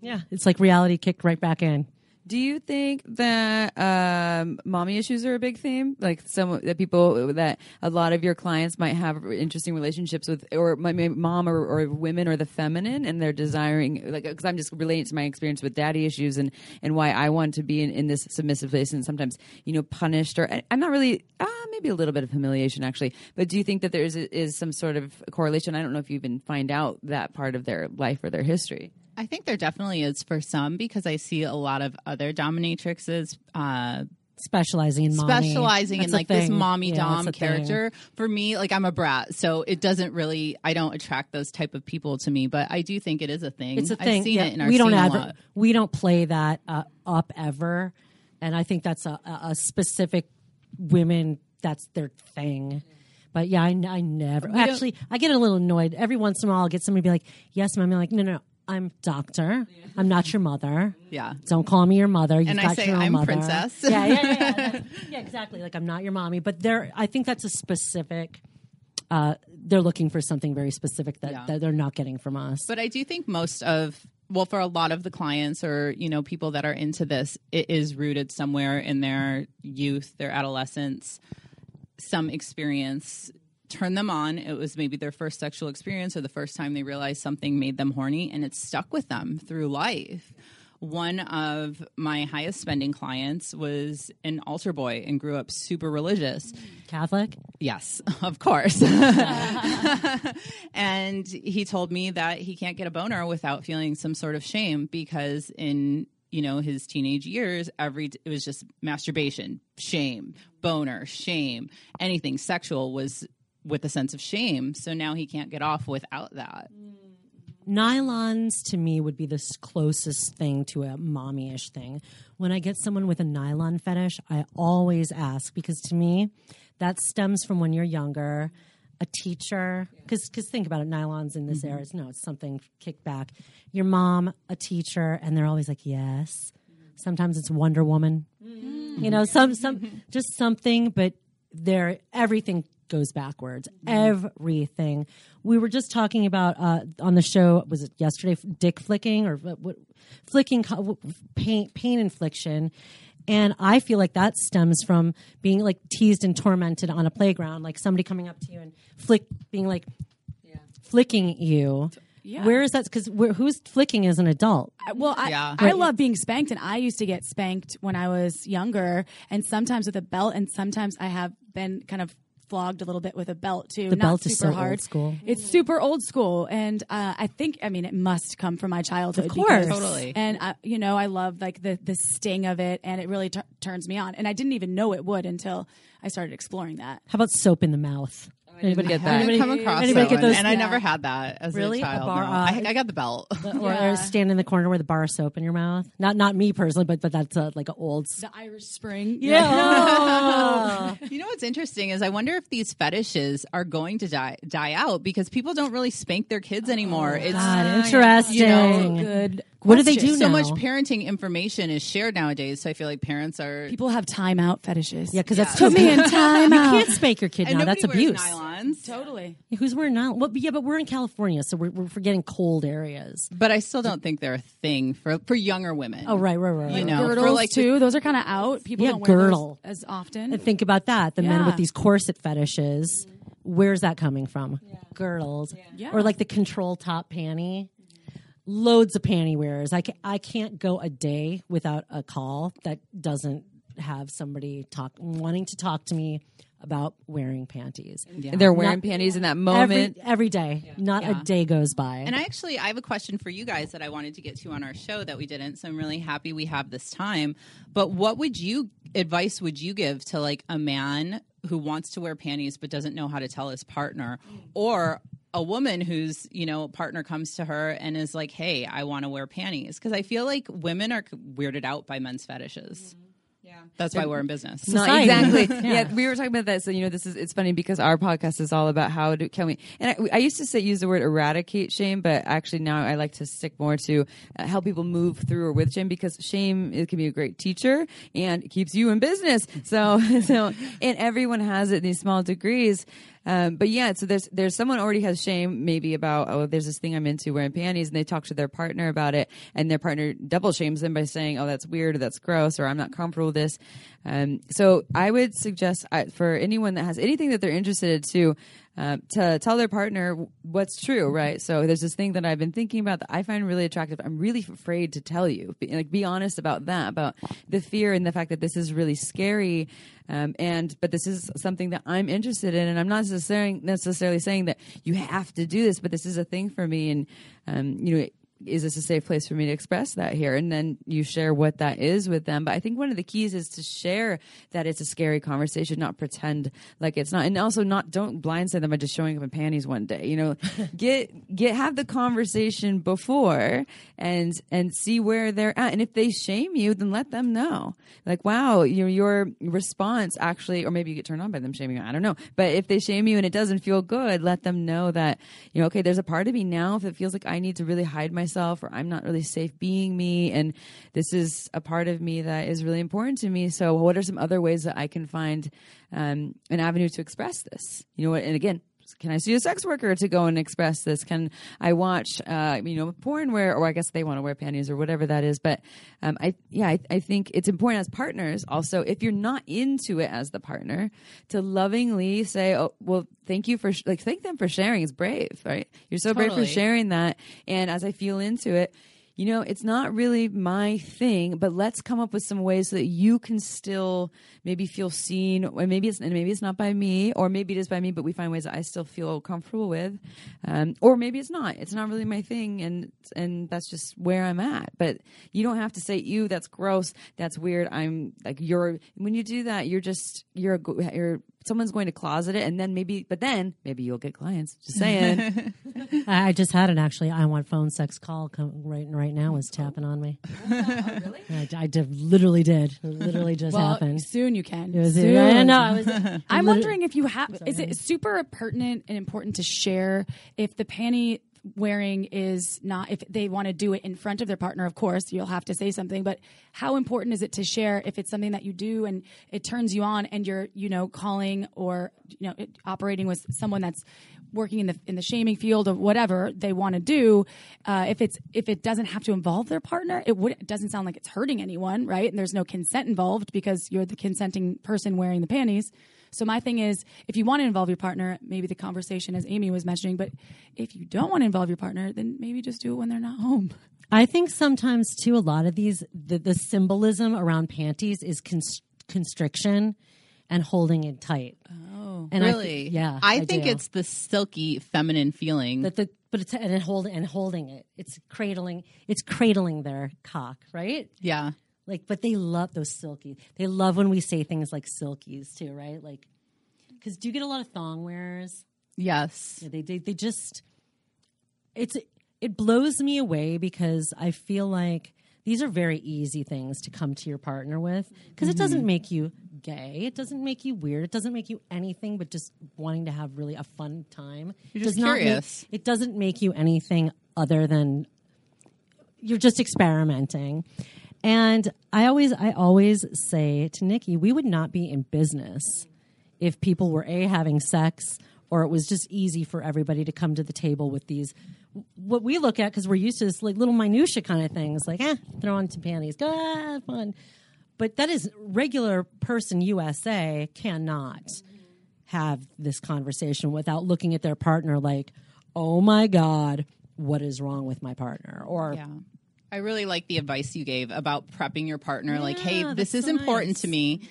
Yeah. It's like reality kicked right back in. Do you think that um, mommy issues are a big theme? Like some that people that a lot of your clients might have interesting relationships with, or my mom or, or women or the feminine, and they're desiring like because I'm just relating to my experience with daddy issues and and why I want to be in, in this submissive place and sometimes you know punished or I'm not really ah maybe a little bit of humiliation actually. But do you think that there is is some sort of correlation? I don't know if you even find out that part of their life or their history. I think there definitely is for some because I see a lot of other dominatrixes uh, Specializing in mommy. specializing That's in like this mommy Yeah, dom a thing. character. For me, like I'm a brat, so it doesn't really. I don't attract those type of people to me, but I do think it is a thing. It's a thing. I've seen yeah. it in our we don't adver- we don't play that uh, up ever, and I think that's a, a specific women. That's their thing. But yeah, I, I never actually. I get a little annoyed every once in a while. I'll get somebody be like, "Yes, mommy I'm like, "No, no, no. I'm doctor. I'm not your mother. Yeah. Don't call me your mother. You've And I say, your own "I'm mother." princess. Yeah, yeah, yeah, yeah. Yeah, exactly. Like I'm not your mommy, but there. I think that's a specific. Uh, they're looking for something very specific that, Yeah. that they're not getting from us. But I do think most of well, for a lot of the clients or you know people that are into this, it is rooted somewhere in their youth, their adolescence, some experience turned them on. It was maybe their first sexual experience or the first time they realized something made them horny, and it stuck with them through life. One of my highest spending clients was an altar boy and grew up super religious. Catholic. Yes, of course. and he told me that he can't get a boner without feeling some sort of shame because in you know his teenage years every it was just masturbation, shame, boner, shame, anything sexual was with a sense of shame. So now he can't get off without that. Nylons to me would be the closest thing to a mommy-ish thing. When I get someone with a nylon fetish, I always ask because to me, that stems from when you're younger. A teacher, because think about it, nylons in this mm-hmm. era, it's no, it's something kicked back. Your mom, a teacher, and they're always like, yes. Mm-hmm. Sometimes it's Wonder Woman, mm-hmm. you know, some some just something, but they're everything goes backwards. Everything. We were just talking about uh, on the show. Was it yesterday? Dick flicking or what? what flicking pain pain infliction. And I feel like that stems from being like teased and tormented on a playground, like somebody coming up to you and flick, being like, flicking you. Yeah. Where is that? Because who's flicking as an adult? Well, I, Yeah. I love being spanked, and I used to get spanked when I was younger, and sometimes with a belt, and sometimes I have been kind of flogged a little bit with a belt too. The Not belt is super so old hard. school. It's super old school, and uh, I think I mean it must come from my childhood. Of course. because- Totally. And I, you know, I love like the the sting of it, and it really t- turns me on. And I didn't even know it would until I started exploring that. How about soap in the mouth? Anybody get that. Anybody, come across anybody that get those? and I never had that as Really? a A child. bar- no. uh, I, I got the belt. or, Yeah. or stand in the corner with a bar of soap in your mouth. Not not me personally, but but that's uh, like an old. The Irish Spring. Yeah. You know what's interesting is I wonder if these fetishes are going to die die out because people don't really spank their kids anymore. it's God, interesting. You know, Good. What do they question. do so now? much parenting information is shared nowadays. So I feel like parents are People have timeout fetishes. yeah, because that's Put me in timeout. You can't spank your kid and now. nobody That's wears abuse. Nylons. Totally. Who's wearing nylon? Well, yeah, but we're in California, so we're, we're forgetting cold areas. But I still don't think they're a thing for for younger women. Oh, right, right, right. You right. know, for Girdles like the- too. Those are kind of out. People Yeah, don't wear girdle. those as often. And think about that. The men with these corset fetishes. Where's that coming from? Girdles. Yeah. Or like the control top panty. Loads of panty wearers. I, ca- I can't go a day without a call that doesn't have somebody talk wanting to talk to me about wearing panties. They're wearing Not- panties in that Every, moment. every day. Not a day goes by. And I actually I have a question for you guys that I wanted to get to on our show that we didn't. So I'm really happy we have this time. But what would you advice would you give to like a man who wants to wear panties but doesn't know how to tell his partner or a woman whose you know partner comes to her and is like hey i want to wear panties. Because i feel like women are weirded out by men's fetishes. yeah that's why we're in business Not exactly. Yeah. yeah. we were talking about that. So you know, this is it's funny because our podcast is all about how do can we. And I, I used to say use the word eradicate shame, but actually now I like to stick more to uh, help people move through or with shame because shame it can be a great teacher and it keeps you in business. So so and everyone has it in these small degrees. Um, but yeah, so there's there's someone already has shame maybe about oh there's this thing I'm into wearing panties and they talk to their partner about it and their partner double shames them by saying oh that's weird or that's gross or I'm not comfortable with this. Um, so I would suggest uh, for anyone that has anything that they're interested to um, to tell their partner what's true, right? So there's this thing that I've been thinking about that I find really attractive. I'm really afraid to tell you, be, like be honest about that, about the fear and the fact that this is really scary. Um, and but this is something that I'm interested in, and I'm not necessarily necessarily saying that you have to do this, but this is a thing for me, and um, you know is this a safe place for me to express that here? And then you share what that is with them. But I think one of the keys is to share that it's a scary conversation, not pretend like it's not. And also not don't blindside them by just showing up in panties one day. You know, get get have the conversation before and and see where they're at. And if they shame you, then let them know. Like, wow, your your response actually or maybe you get turned on by them shaming you. I don't know. But if they shame you and it doesn't feel good, let them know that, you know, okay, there's a part of me now if it feels like I need to really hide myself or I'm not really safe being me and this is a part of me that is really important to me. So what are some other ways that I can find um, an avenue to express this? You know what? And again, can I see a sex worker to go and express this? Can I watch, uh, you know, porn where, or I guess they want to wear panties or whatever that is. But um, I, yeah, I, I think it's important as partners also, if you're not into it as the partner, to lovingly say, oh, well, thank you for, sh- like, thank them for sharing. It's brave, right? You're so brave for sharing that. And as I feel into it, you know, it's not really my thing, but let's come up with some ways so that you can still maybe feel seen, or maybe it's and maybe it's not by me, or maybe it is by me, but we find ways that I still feel comfortable with, um, or maybe it's not. It's not really my thing, and and that's just where I'm at. But you don't have to say, "You, that's gross, that's weird." I'm like you're when you do that, you're just you're you're someone's going to closet it, and then maybe, but then maybe you'll get clients. Just saying. I I just had an actually I want phone sex call come right right now is tapping on me. Oh, really? I, I did, literally did. It literally just well, happened. soon you can. It was, soon. I know. I was. I'm wondering if you have. Is it super pertinent and important to share if the panty wearing is not if they want to do it in front of their partner of course you'll have to say something but how important is it to share if it's something that you do and it turns you on and you're you know calling or you know operating with someone that's working in the in the shaming field or whatever they want to do uh, if it's if it doesn't have to involve their partner it would it doesn't sound like it's hurting anyone right? And there's no consent involved because you're the consenting person wearing the panties So my thing is, if you want to involve your partner, maybe the conversation as Amy was mentioning, but if you don't want to involve your partner, then maybe just do it when they're not home. I think sometimes too, a lot of these the, the symbolism around panties is const- constriction and holding it tight. Oh, And I thi- really? yeah, I, I think do. it's the silky feminine feeling. That the but it's and it hold and holding it. It's cradling. It's cradling their cock, right? yeah. Like, but they love those silky. They love when we say things like silkies too, right? Like, because do you get a lot of thong wearers? Yes. Yeah, they, they they just it's it blows me away because I feel like these are very easy things to come to your partner with because it doesn't mm-hmm. make you gay, it doesn't make you weird, it doesn't make you anything but just wanting to have really a fun time. You're Does just make- curious. it doesn't make you anything other than you're just experimenting. And I always I always say to Nikki, we would not be in business if people were a having sex or it was just easy for everybody to come to the table with these what we look at because we're used to this like little minutia kind of things like eh throw on some panties go ah, fun but that is regular person usa cannot have this conversation without looking at their partner like oh my god what is wrong with my partner or Yeah. I really like the advice you gave about prepping your partner. like, hey, this is so important nice. to me.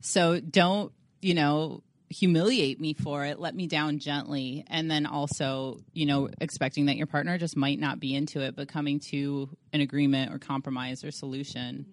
So don't, you know, humiliate me for it. Let me down gently. And then also, you know, expecting that your partner just might not be into it, but coming to an agreement or compromise or solution.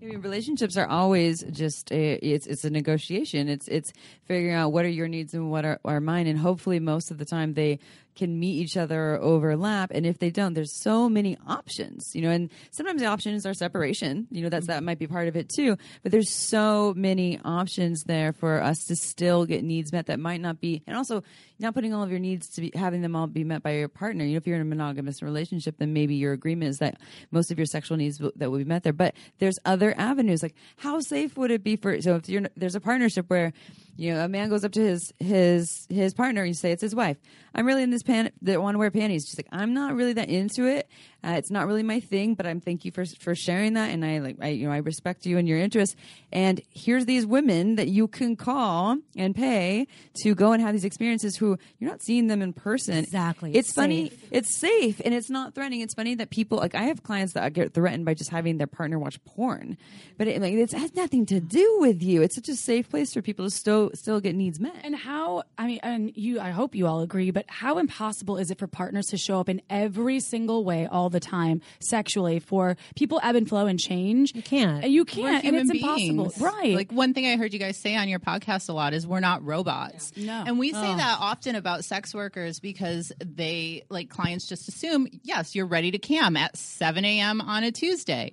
I mean, relationships are always just a, it's it's a negotiation. It's it's figuring out what are your needs and what are, are mine, and hopefully most of the time they can meet each other or overlap. And if they don't, there's so many options, you know. And sometimes the options are separation. You know, that's that might be part of it too. But there's so many options there for us to still get needs met that might not be, and also not putting all of your needs to be having them all be met by your partner. You know, if you're in a monogamous relationship, then maybe your agreement is that most of your sexual needs that will be met there. But there's other avenues. Like, how safe would it be for? So if you're there's a partnership where you know a man goes up to his his his partner and you say it's his wife. I'm really in this pan that want to wear panties. She's like, I'm not really that into it. Uh, it's not really my thing. But I'm thank you for for sharing that, and I like I you know I respect you and your interests. And here's these women that you can call and pay to go and have these experiences. Who you're not seeing them in person. Exactly. It's, It's funny. safe. It's safe and it's not threatening. It's funny that people like I have clients that get threatened by just having their partner watch porn, but it, like it has nothing to do with you. It's such a safe place for people to still still get needs met. And how, I mean, and you, I hope you all agree, but how impossible is it for partners to show up in every single way all the time sexually for people ebb and flow and change? You can't. You can't. And human it's impossible. beings. Right. Like one thing I heard you guys say on your podcast a lot is we're not robots. No. And we say that often about sex workers because they like clients just assume, yes, you're ready to cam at 7 a.m. on a Tuesday.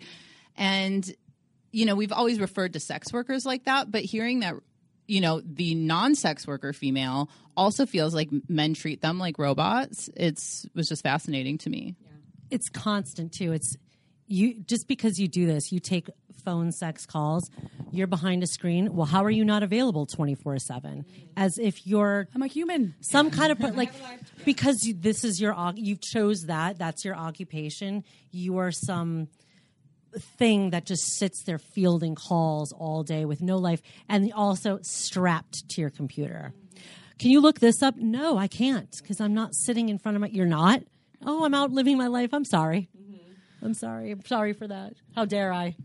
And, you know, we've always referred to sex workers like that, but hearing that, you know, the non sex worker female also feels like men treat them like robots, it's was just fascinating to me. It's constant too. It's you just because you do this, you take phone sex calls, you're behind a screen. Well, how are you not available 24/7? As if you're I'm a human. some kind of like because you, this is your oc- you chose that, that's your occupation. You are some thing that just sits there fielding calls all day with no life and also strapped to your computer. Can you look this up? No, I can't because I'm not sitting in front of my. You're not. Oh, I'm out living my life. I'm sorry. I'm sorry. I'm sorry for that. How dare I?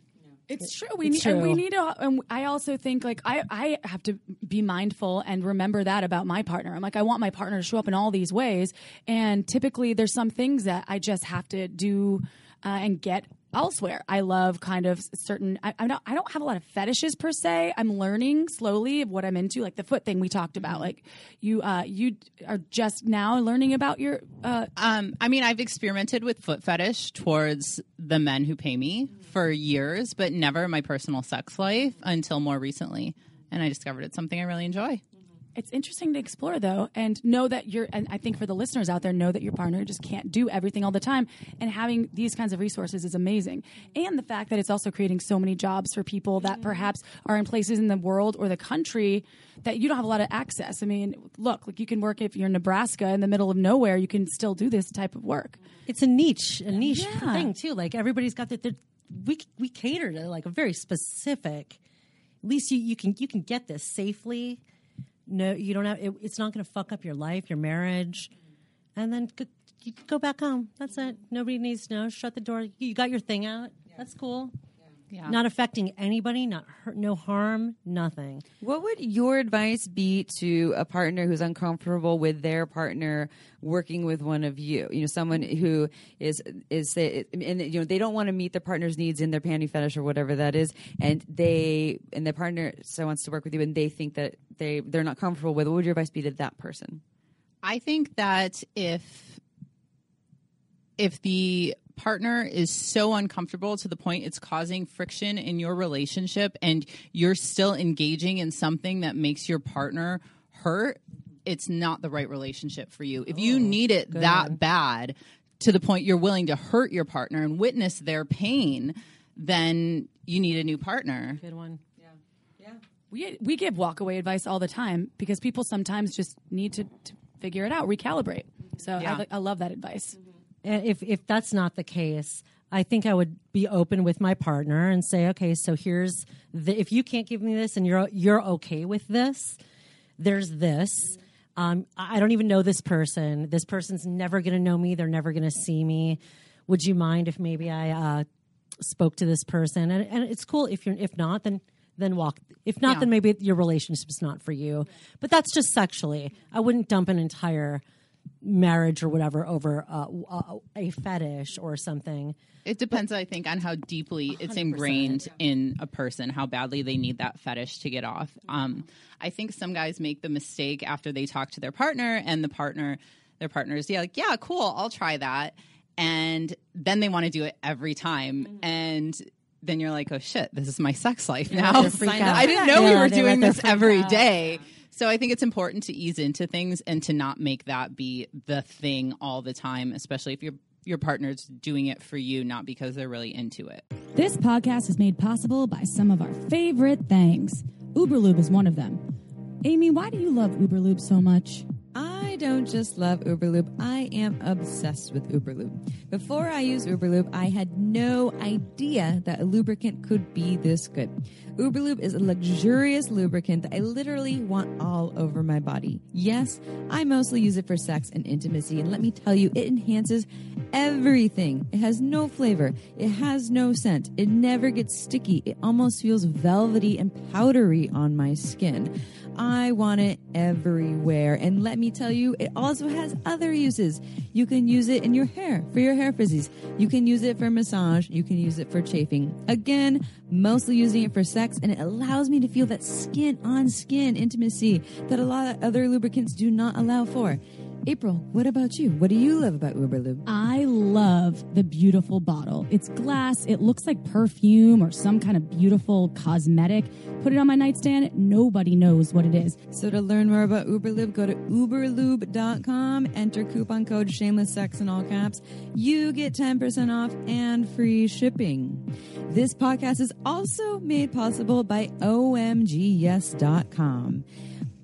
It's true. We It's need. And we need to. And I also think like I. I have to be mindful and remember that about my partner. I'm like I want my partner to show up in all these ways, and typically there's some things that I just have to do uh, and get elsewhere. I love kind of certain. I, I don't. I don't have a lot of fetishes per se. I'm learning slowly of what I'm into, like the foot thing we talked about. Mm-hmm. Like you. Uh, you are just now learning about your. Uh, Um, I mean, I've experimented with foot fetish towards the men who pay me for years, but never my personal sex life until more recently. And I discovered it's something I really enjoy. It's interesting to explore though, and know that you're. And I think for the listeners out there, know that your partner just can't do everything all the time, and having these kinds of resources is amazing. And the fact that it's also creating so many jobs for people that mm-hmm. perhaps are in places in the world or the country that you don't have a lot of access. I mean, look, like you can work if you're in Nebraska in the middle of nowhere, you can still do this type of work. It's a niche, a niche Yeah. thing too. Like everybody's got that. We we cater to like a very specific. At least you, you can you can get this safely No, you don't have. It, it's not going to fuck up your life, your marriage, and then go, you go back home. That's it. Nobody needs to know. Shut the door. You got your thing out. That's cool. Yeah. Not affecting anybody. Not hurt. No harm. Nothing. What would your advice be to a partner who's uncomfortable with their partner working with one of you? You know, someone who is is say, and you know they don't want to meet their partner's needs in their panty fetish or whatever that is, and they and their partner so wants to work with you, and they think that they they're not comfortable with. What would your advice be to that person? I think that if if the partner is so uncomfortable to the point it's causing friction in your relationship and you're still engaging in something that makes your partner hurt, it's not the right relationship for you. If you oh, need it that bad to the point you're willing to hurt your partner and witness their pain, then you need a new partner. Good one. We we give walkaway advice all the time because people sometimes just need to, to figure it out, recalibrate. So Yeah. li- I love that advice. Mm-hmm. And if if that's not the case, I think I would be open with my partner and say, okay, so here's the if you can't give me this and you're you're okay with this, there's this. Um, I I don't even know this person. This person's never going to know me. They're never going to see me. Would you mind if maybe I uh, spoke to this person? And, and it's cool if you're if not, then then walk. If not, Yeah. then maybe your relationship's not for you. But that's just sexually. I wouldn't dump an entire marriage or whatever over uh, a fetish or something. It depends, I think, on how deeply it's ingrained in a person, how badly they need that fetish to get off. Um, I think some guys make the mistake after they talk to their partner, and the partner, their partners, yeah, like, yeah, cool, I'll try that, and then they want to do it every time, and then you're like, oh shit, this is my sex life now. they freak out. I didn't know we were doing this freak every out. day. So I think it's important to ease into things and to not make that be the thing all the time, especially if your your partner's doing it for you, not because they're really into it. This podcast is made possible by some of our favorite things. Uberlube is one of them. Amy, why do you love Uberlube so much? Don't just love Uberlube. I am obsessed with Uberlube. Before I used Uberlube, I had no idea that a lubricant could be this good. Uberlube is a luxurious lubricant that I literally want all over my body. Yes, I mostly use it for sex and intimacy, and let me tell you, it enhances everything. It has no flavor, it has no scent, it never gets sticky, it almost feels velvety and powdery on my skin. I want it everywhere. And let me tell you, it also has other uses. You can use it in your hair for your hair frizzies. You can use it for massage. You can use it for chafing. Again, mostly using it for sex, and it allows me to feel that skin on skin intimacy that a lot of other lubricants do not allow for. April, what about you? What do you love about Uberlube? I love the beautiful bottle. It's glass, it looks like perfume or some kind of beautiful cosmetic. Put it on my nightstand, nobody knows what it is. So to learn more about Uberlube, go to uberlube.com, enter coupon code shameless sex in all caps. You get 10% off and free shipping. This podcast is also made possible by omgyes.com.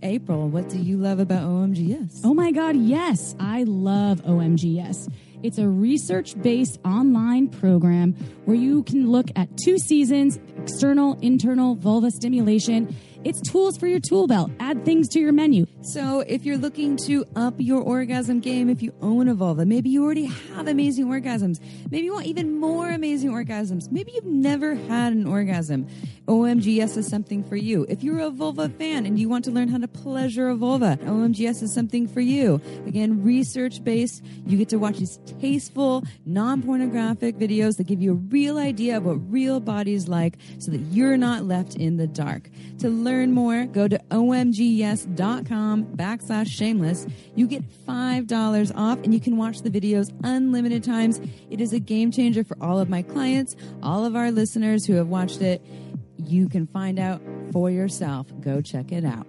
April, what do you love about OMGYES? Oh my God, yes, I love OMGYES. It's a research based online program where you can look at two seasons external, internal vulva stimulation. It's tools for your tool belt. Add things to your menu. So, if you're looking to up your orgasm game, if you own a vulva, maybe you already have amazing orgasms, maybe you want even more amazing orgasms, maybe you've never had an orgasm. OMGYES is something for you. If you're a vulva fan and you want to learn how to pleasure a vulva, OMGYES is something for you. Again, research based. You get to watch these tasteful, non pornographic videos that give you a real idea of what real bodies like so that you're not left in the dark. To learn more, go to omgyes.com backslash shameless. You get $5 off and you can watch the videos unlimited times. It is a game changer for all of my clients, all of our listeners who have watched it. You can find out for yourself. Go check it out.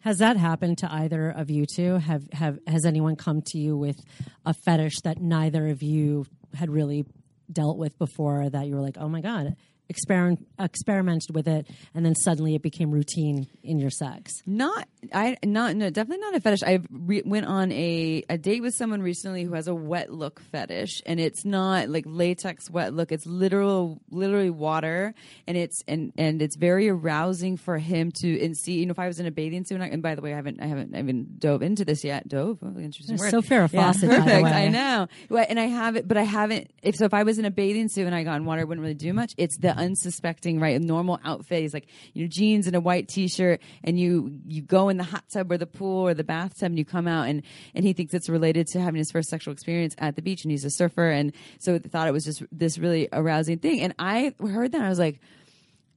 Has that happened to either of you two? Have have has anyone come to you with a fetish that neither of you had really dealt with before that you were like, "Oh my god, experiment experimented with it and then suddenly it became routine in your sex?" Not I not no definitely not a fetish. I re- went on a a date with someone recently who has a wet look fetish, and it's not like latex wet look. It's literal, literally water, and it's and and it's very arousing for him to and see. You know, if I was in a bathing suit, and, I, and by the way, I haven't I haven't haven't dove into this yet. Dove, oh, interesting word. so Farrah Yeah, Fawcett, by the perfect. way. I know, Well, and I haven't, but I haven't. If so, if I was in a bathing suit and I got in water, it wouldn't really do much. It's the unsuspecting, right? Normal outfit is like you know jeans and a white t-shirt, and you you go in the hot tub or the pool or the bathtub, and you come out, and and he thinks it's related to having his first sexual experience at the beach, and he's a surfer, and so thought it was just this really arousing thing. And I heard that, I was like.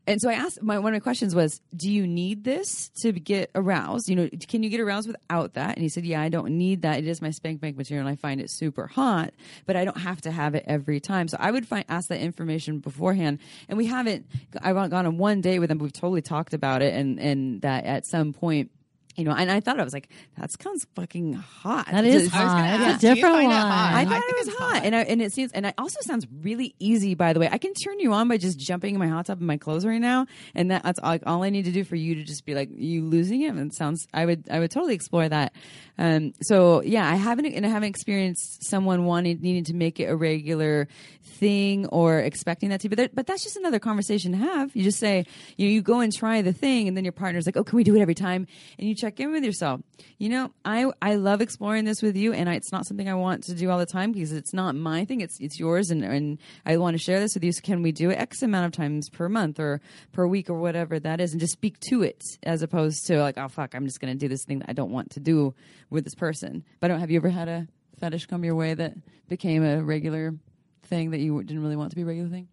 And so I asked my one of my questions was, do you need this to get aroused? You know, can you get aroused without that? And he said, yeah, I don't need that. It is my spank bank material, and I find it super hot, but I don't have to have it every time. So I would find ask that information beforehand. And we haven't. I've gone on one date with him. but We've totally talked about it, and and that at some point. You know, and I thought I was like, that sounds fucking hot. That is Just- I was gonna hot. ask, a different one. hot? I I thought think it was hot, hot. and I, and it seems, and it also sounds really easy. By the way, I can turn you on by just jumping in my hot tub in my clothes right now, and that, that's all, like all I need to do for you to just be like you losing it. And it sounds, I would, I would totally explore that. Um, so yeah, I haven't, and I haven't experienced someone wanting needing to make it a regular thing or expecting that to. But there, but that's just another conversation to have. You just say, you know, you go and try the thing, and then your partner's like, oh, can we do it every time? And you check in with yourself. You know, I I love exploring this with you, and I, it's not something I want to do all the time because it's not my thing. It's it's yours, and and I want to share this with you. So can we do it X amount of times per month or per week or whatever that is, and just speak to it as opposed to like, oh fuck, I'm just going to do this thing that I don't want to do with this person. But I don't. Have you ever had a fetish come your way that became a regular thing that you didn't really want to be a regular thing?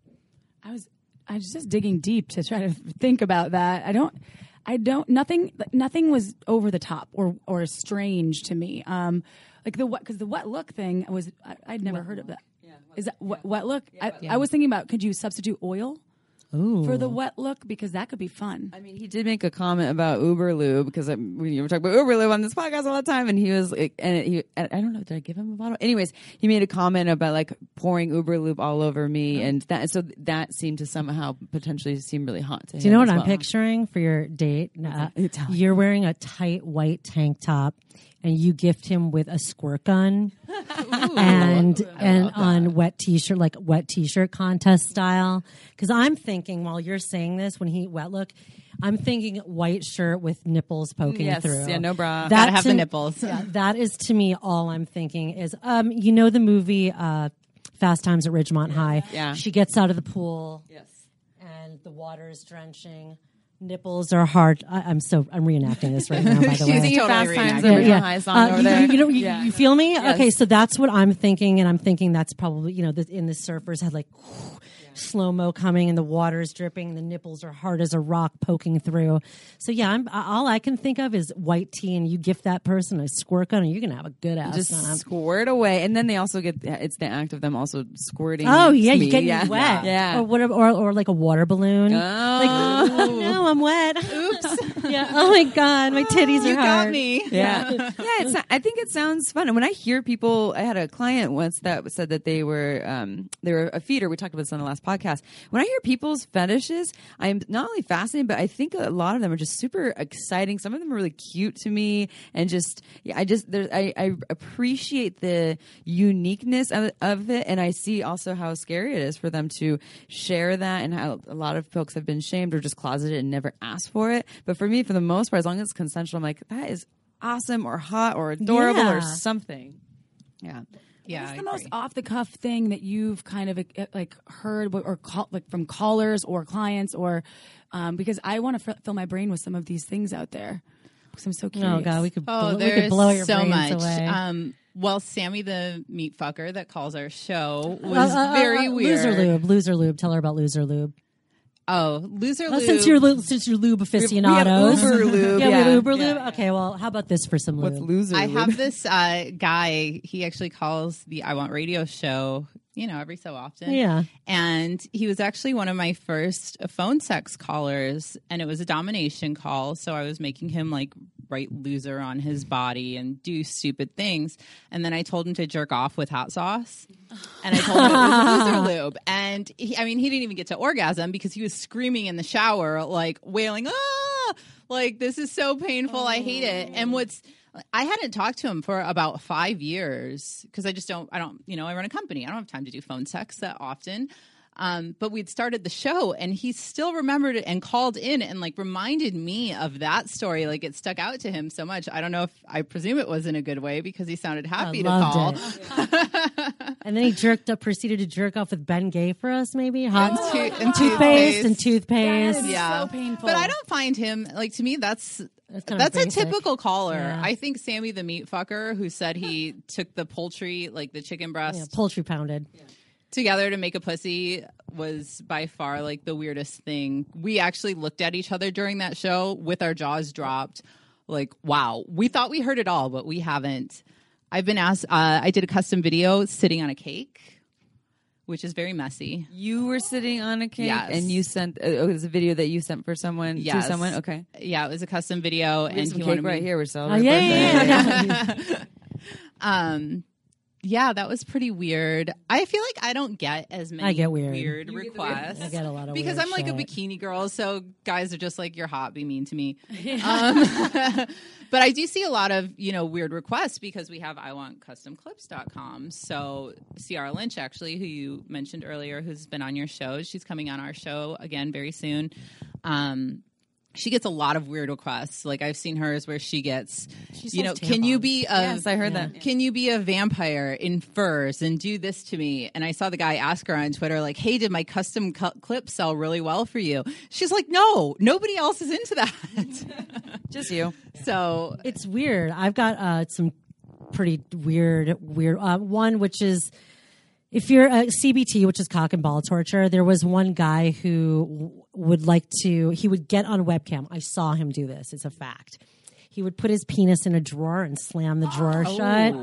I was I was just digging deep to try to think about that. I don't I don't nothing nothing was over the top or or strange to me. Um like the wet because the wet look thing was I, I'd never heard of that. Is that wet, wet look? I, I was thinking about could you substitute oil Ooh. for the wet look because that could be fun. I mean, he did make a comment about Uberlube because we were talking about Uberlube on this podcast all the time, and he was like, and he, I don't know, did I give him a bottle? Anyways, he made a comment about like pouring Uberlube all over me, and that so that seemed to somehow potentially seem really hot to him. Do you know what I'm picturing for your date? Uh, it? Tell me. you're wearing a tight white tank top, and you gift him with a squirt gun, and and on wet t-shirt, like wet t-shirt contest style. Because I'm thinking while you're saying this, when he wet look, I'm thinking white shirt with nipples poking Yes, through. yeah, no bra. That Gotta have to- the nipples. Yeah, that is to me all I'm thinking is, um, you know, the movie uh, Fast Times at Ridgemont High. Yeah. she gets out of the pool Yes. and the water is drenching. Nipples are hard. I, I'm so I'm reenacting this right now. By the She's way, Totally Fast Times, reenacting. Yeah, yeah. Uh, over you, there. You, know, you, Yeah. you feel me? Yes. Okay, so that's what I'm thinking, and I'm thinking that's probably you know the, in the surfers had like slow mo coming, and the water is dripping, the nipples are hard as a rock poking through. So yeah, I'm all I can think of is white tee, and you gift that person a squirt gun, and you're gonna have a good ass. just time. squirt away, and then they also get it's the act of them also squirting. Oh yeah, you get yeah. wet, Yeah. or whatever, or, or like a water balloon. Oh. Like, oh no, I'm wet. Oops. yeah. Oh my god, my titties You are got hard. me. yeah yeah it's i think it sounds fun and when i hear people i had a client once that said that they were um they were a feeder we talked about this on the last podcast. When i hear people's fetishes i'm not only fascinated but i think a lot of them are just super exciting. Some of them are really cute to me and just yeah i just there i, I appreciate the uniqueness of, of it. And i see also how scary it is for them to share that and how a lot of folks have been shamed or just closeted and never asked for it. But for me for the most part as long as it's consensual i'm like that is awesome or hot or adorable or something. Yeah Yeah, What's the most off the cuff thing that you've kind of uh, like heard or call, like from callers or clients or um, because I want to f- fill my brain with some of these things out there because I'm so curious. Oh god, we could Oh, blow, we there's could blow your so brains much. away. Um, well, Sammy the meat fucker that calls our show was Uh, uh, uh, very uh, weird. Loser lube, loser lube. Tell her about loser lube. Oh, loser Well, lube. since you're since you're lube aficionados, Uber lube, yeah, we have yeah. Uber Yeah, lube. yeah. Okay, well, how about this for some lube? what's loser I lube? have this uh, guy. He actually calls the I Want Radio show. You know, every so often. Yeah. And he was actually one of my first phone sex callers, and it was a domination call. So I was making him like write loser on his body and do stupid things. And then I told him to jerk off with hot sauce. And I told him it was loser lube. And he, I mean, he didn't even get to orgasm because he was screaming in the shower, like wailing, ah! Like this is so painful. I hate it. And what's I hadn't talked to him for about five years because I just don't. I don't. You know, I run a company. I don't have time to do phone sex that often. Um, but we'd started the show and he still remembered it and called in and like reminded me of that story. Like it stuck out to him so much. I don't know if I presume it was in a good way because he sounded happy to loved call. it. and then he jerked up, proceeded to jerk off with Bengay for us, maybe hot And tooth- and toothpaste and toothpaste. yeah, so painful. But I don't find him like to me. That's That's that's a typical caller. Yeah. I think Sammy the meat fucker who said he took the poultry, like the chicken breast, Yeah, poultry pounded. Together to make a pussy was by far like the weirdest thing. We actually looked at each other during that show with our jaws dropped. Like, wow, we thought we heard it all, but we haven't. I've been asked, uh, I did a custom video sitting on a cake, which is very messy. You were sitting on a cake, Yes. and you sent. Uh, oh, it was a video that you sent for someone to someone. Okay, Yeah, it was a custom video, and he cake wanted me- right here. We're Oh, celebrating. yeah, yeah, yeah, yeah. Um, yeah, that was pretty weird. I feel like I don't get as many I get weird. You get weird- requests. I get a lot of because weird I'm like a bikini girl, so guys are just like, "You're hot, be mean to me." um, but I do see a lot of you know weird requests because we have I want custom customclips.com. So Ciara Lynch, actually, who you mentioned earlier, who's been on your show, she's coming on our show again very soon. Um, she gets a lot of weird requests. Like I've seen hers where she gets, you know, sells can you be a Yes, I heard that. can you be a vampire in furs and do this to me? And I saw the guy ask her on Twitter, like, hey, did my custom cu- clip sell really well for you? She's like, no, nobody else is into that. Just you. so, it's weird. I've got uh, some pretty weird, weird uh, one, which is if you're a CBT, which is cock and ball torture. There was one guy who w- would like to. He would get on webcam. I saw him do this. It's a fact. He would put his penis in a drawer and slam the drawer shut.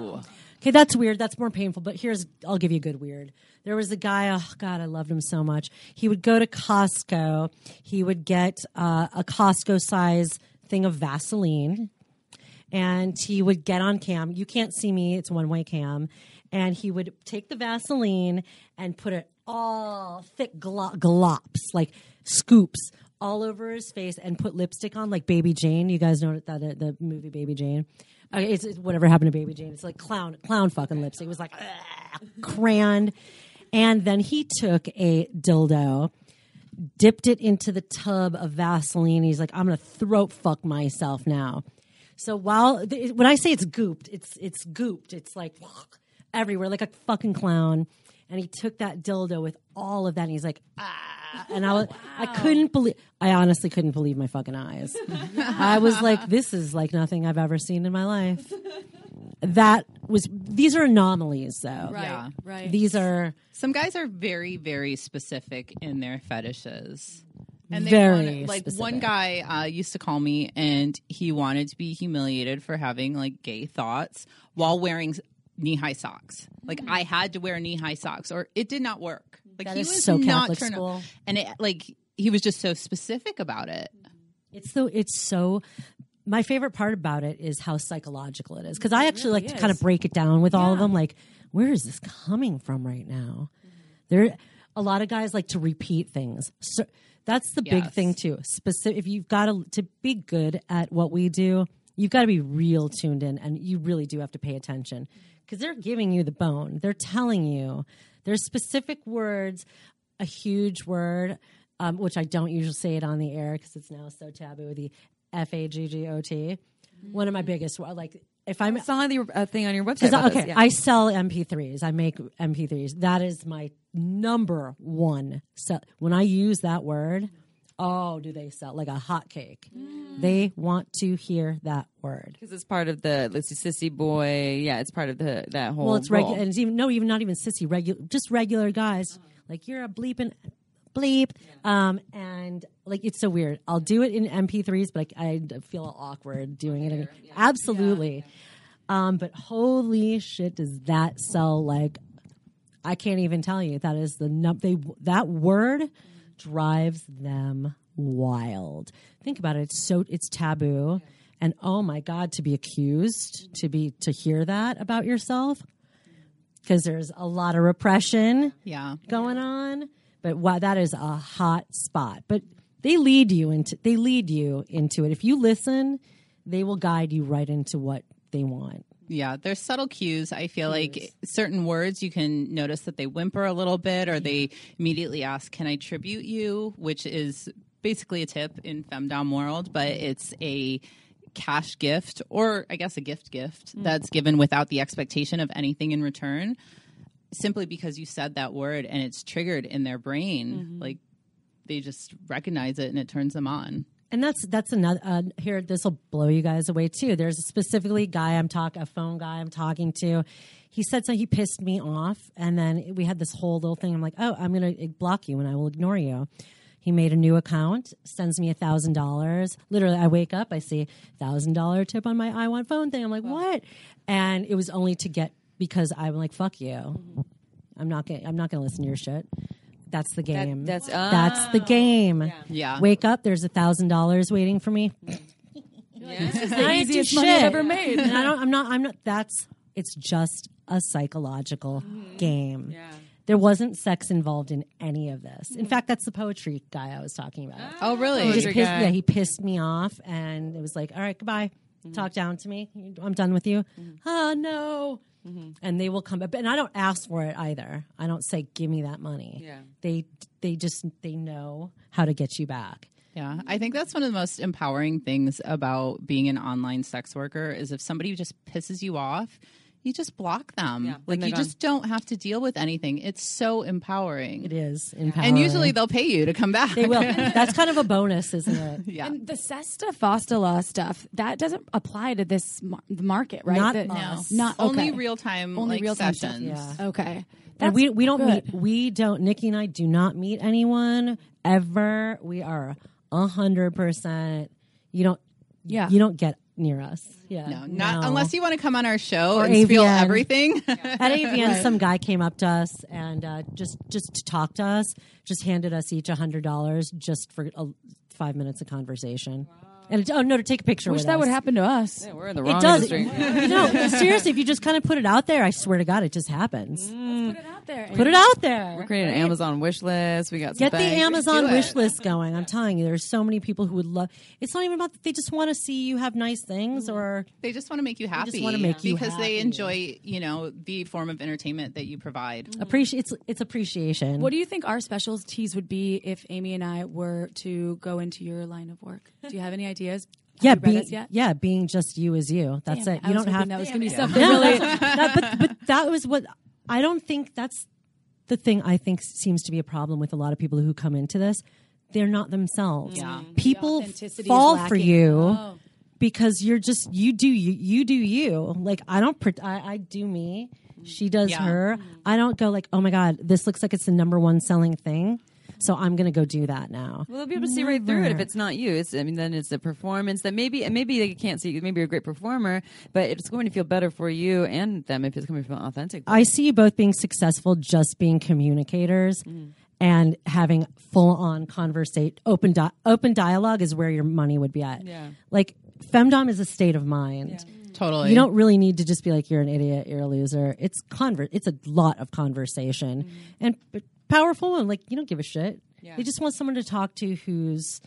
Okay, that's weird. That's more painful. But here's, I'll give you a good weird. There was a guy. Oh God, I loved him so much. He would go to Costco. He would get uh, a Costco size thing of Vaseline and he would get on cam. You can't see me; it's one way cam. And he would take the Vaseline and put it all thick glo- glops, like scoops, all over his face, and put lipstick on, like Baby Jane. You guys know that uh, the movie Baby Jane. Uh, it's, it's whatever happened to Baby Jane. It's like clown, clown fucking lipstick. It was like crayon. And then he took a dildo dipped it into the tub of Vaseline. He's like, I'm gonna throat fuck myself now. So while th- when I say it's gooped, it's it's gooped. It's like everywhere, like a fucking clown. And he took that dildo with all of that, and he's like, ah. And I was, I couldn't believe, I honestly couldn't believe my fucking eyes. I was like, this is like nothing I've ever seen in my life. That was, these are anomalies, though. Right, Yeah. right. These are some guys are very, very specific in their fetishes. And they Very wanna- like one guy uh, used to call me, and he wanted to be humiliated for having like gay thoughts while wearing knee high socks. Like I had to wear knee high socks, or it did not work. Like That he is was so not Catholic school. and it like he was just so specific about it. Mm-hmm. It's so it's so my favorite part about it is how psychological it is because I actually like to kind of break it down with all of them. Like, where is this coming from right now? Mm-hmm. There, a lot of guys like to repeat things. So that's the big thing too. Specific, if you've got to to be good at what we do, you've got to be real tuned in, and you really do have to pay attention because they're giving you the bone. They're telling you there's specific words, a huge word, um, which I don't usually say it on the air because it's now so taboo. The F A G G O T. One of my biggest like if I'm saw the uh, thing on your website. okay, this, yeah. I sell MP3s. I make MP3s. That is my number one. So when I use that word, oh, do they sell like a hot cake? They want to hear that word. because it's part of the let's see, sissy boy. Yeah, it's part of the that whole. Well, it's regular, and it's even no, even not even sissy. Regular, just regular guys. Like you're a bleeping bleep, um, and like it's so weird. I'll do it in MP3s, but I, I feel awkward doing it. In, Absolutely, Um, but holy shit, does that sell like? I can't even tell you. That is the num- they that word drives them wild. Think about it. It's so it's taboo. And oh my god, to be accused, to be to hear that about yourself, because there's a lot of repression Yeah. going on. But wow, that is a hot spot. But they lead you into they lead you into it. If you listen, they will guide you right into what they want. Yeah, there's subtle cues. I feel like certain words you can notice that they whimper a little bit or they immediately ask, Can I tribute you? Which is basically a tip in femdom world, but mm-hmm. it's a cash gift or I guess a gift gift mm. that's given without the expectation of anything in return simply because you said that word and it's triggered in their brain. Mm-hmm. Like they just recognize it and it turns them on. And that's that's another uh, here. This will blow you guys away too. There's a specifically guy I'm talking, a phone guy I'm talking to. He said something. He pissed me off, and then we had this whole little thing. I'm like, oh, I'm gonna block you and I will ignore you. He made a new account, sends me a thousand dollars. Literally, I wake up, I see thousand dollar tip on my I want phone thing. I'm like, what? And it was only to get because I'm like, fuck you. I'm not gonna I'm not gonna listen to your shit. That's the game. that's- that's the oh, game. Yeah. Wake up, there's a thousand dollars waiting for me. This is the easiest do money I've ever made. And I don't I'm not I'm not that's it's just a psychological mm-hmm. game. Yeah. There wasn't sex involved in any of this. In mm-hmm. fact, that's the poetry guy I was talking about. Oh, really? He just pissed, yeah, he pissed me off, and it was like, "All right, goodbye. Mm-hmm. Talk down to me. I'm done with you." Oh no! Mm-hmm. And they will come back, and I don't ask for it either. I don't say, "Give me that money." Yeah. They they just they know how to get you back. Yeah, I think that's one of the most empowering things about being an online sex worker is if somebody just pisses you off, you just block them. Yeah, like you they're just don't have to deal with anything. It's so empowering. It is empowering. And usually they'll pay you to come back. they will. That's kind of a bonus, isn't it? yeah. And the Sesta Law stuff that doesn't apply to this mar- market, right? Not The- us. Not Only real time Only like real-time stuff. Yeah. Okay. And we we don't good. meet. We don't. Nikki and I do not meet anyone ever. We are a hundred percent. You don't. Yeah. You don't get near us. Yeah. No, not No. unless you want to come on our show Or and spill AVN. everything. At AVN, some guy came up to us and uh, just just to talk to us, just handed us each a hundred dollars just for uh, five minutes of conversation. And it, oh no, to take a picture. I Wish with that us. would happen to us. Yeah, we're in the wrong It does. industry. no, seriously, if you just kind of put it out there, I swear to God, it just happens. Put it out there. Put it out there. We're creating an Amazon wish list. We got some Get the things. Amazon do wish list going. I'm telling you, there's so many people who would love. It's not even about. They just want to see you have nice things, mm-hmm. or they just want to make you happy. just wanna make you because they enjoy, you know, the form of entertainment that you provide. Mm-hmm. appreciate. It's it's appreciation. What do you think our specialties would be if Amy and I were to go into your line of work? Do you have any ideas? Have yeah, you being yeah, being just you is you. That's Damn, it. You was don't have. that was going to be something No, really. that- but but that was what I don't think that's the thing. I think seems to be a problem with a lot of people who come into this. They're not themselves. Yeah. People authenticity is fall for you. Oh. because you're just you do you you do you like i don't pre- I, I do me she does Yeah. her mm. i don't go like oh my god this looks like it's the number one selling thing so i'm gonna go do that now Well, they'll be able to see right through it if it's not you. It's, I mean, then it's a performance that maybe, and maybe they can't see. Maybe you're a great performer, but it's going to feel better for you and them if it's coming from authentic. i see you both being successful just being communicators mm. and having full on conversate open di- open dialogue is where your money would be at Yeah. like femdom is a state of mind mm. Totally. You don't really need to just be like you're an idiot, you're a loser. It's convert. It's a lot of conversation mm. and but powerful and like you don't give a shit. Yeah. They just want someone to talk to who's,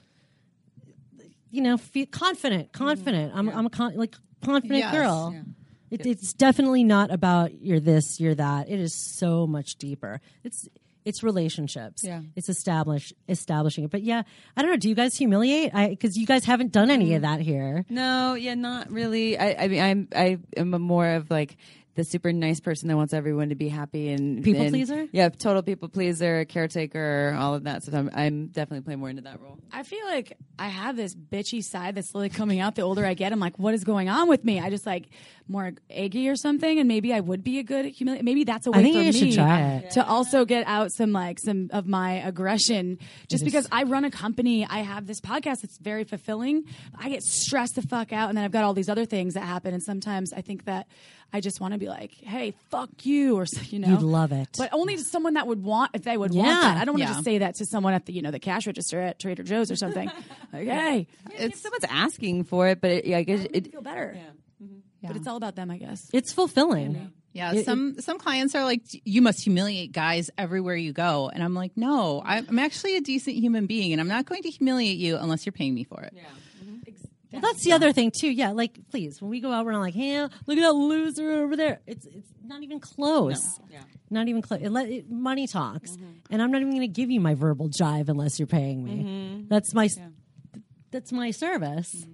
you know, feel confident. Mm-hmm. Confident. I'm I'm a con- like confident Yes. girl. Yeah. It, it's definitely not about you're this, you're that. It is so much deeper. It's it's relationships. Yeah. It's establish establishing it. But yeah, I don't know. Do you guys humiliate? I because you guys haven't done any of mm. that here. No, yeah, not really. I, I mean, I'm I am more of like the super nice person that wants everyone to be happy and People and- pleaser? Yeah, total people pleaser, caretaker, all of that stuff. I'm, I'm definitely playing more into that role. I feel like I have this bitchy side that's slowly coming out. The older I get, I'm like, what is going on with me? I just like more eggy or something, and maybe I would be a good humiliate. Maybe that's a way I think for you should me try it. to also get out some like some of my aggression. Just because I run a company, I have this podcast that's very fulfilling. I get stressed the fuck out, and then I've got all these other things that happen, and sometimes I think that I just want to be like, hey, fuck you, or you know, You'd love it. but only to someone that would want if they would Yeah. want that. I don't want to Yeah. just say that to someone at the you know the cash register at Trader Joe's or something. like, hey, if someone's asking for it, but it, yeah, I guess it, it, feel better. Mm-hmm. But it's all about them, I guess. It's fulfilling. Yeah, It- some some clients are like, you must humiliate guys everywhere you go, and I'm like, no, I'm I'm actually a decent human being, and I'm not going to humiliate you unless you're paying me for it. Well, that's the other thing too. Yeah, like please, when we go out, we're not like, "Hey, look at that loser over there." It's it's not even close. Yeah. Not even close. It, let- it, money talks, mm-hmm. and I'm not even going to give you my verbal jive unless you're paying me. Mm-hmm. That's my that's my service. Mm-hmm.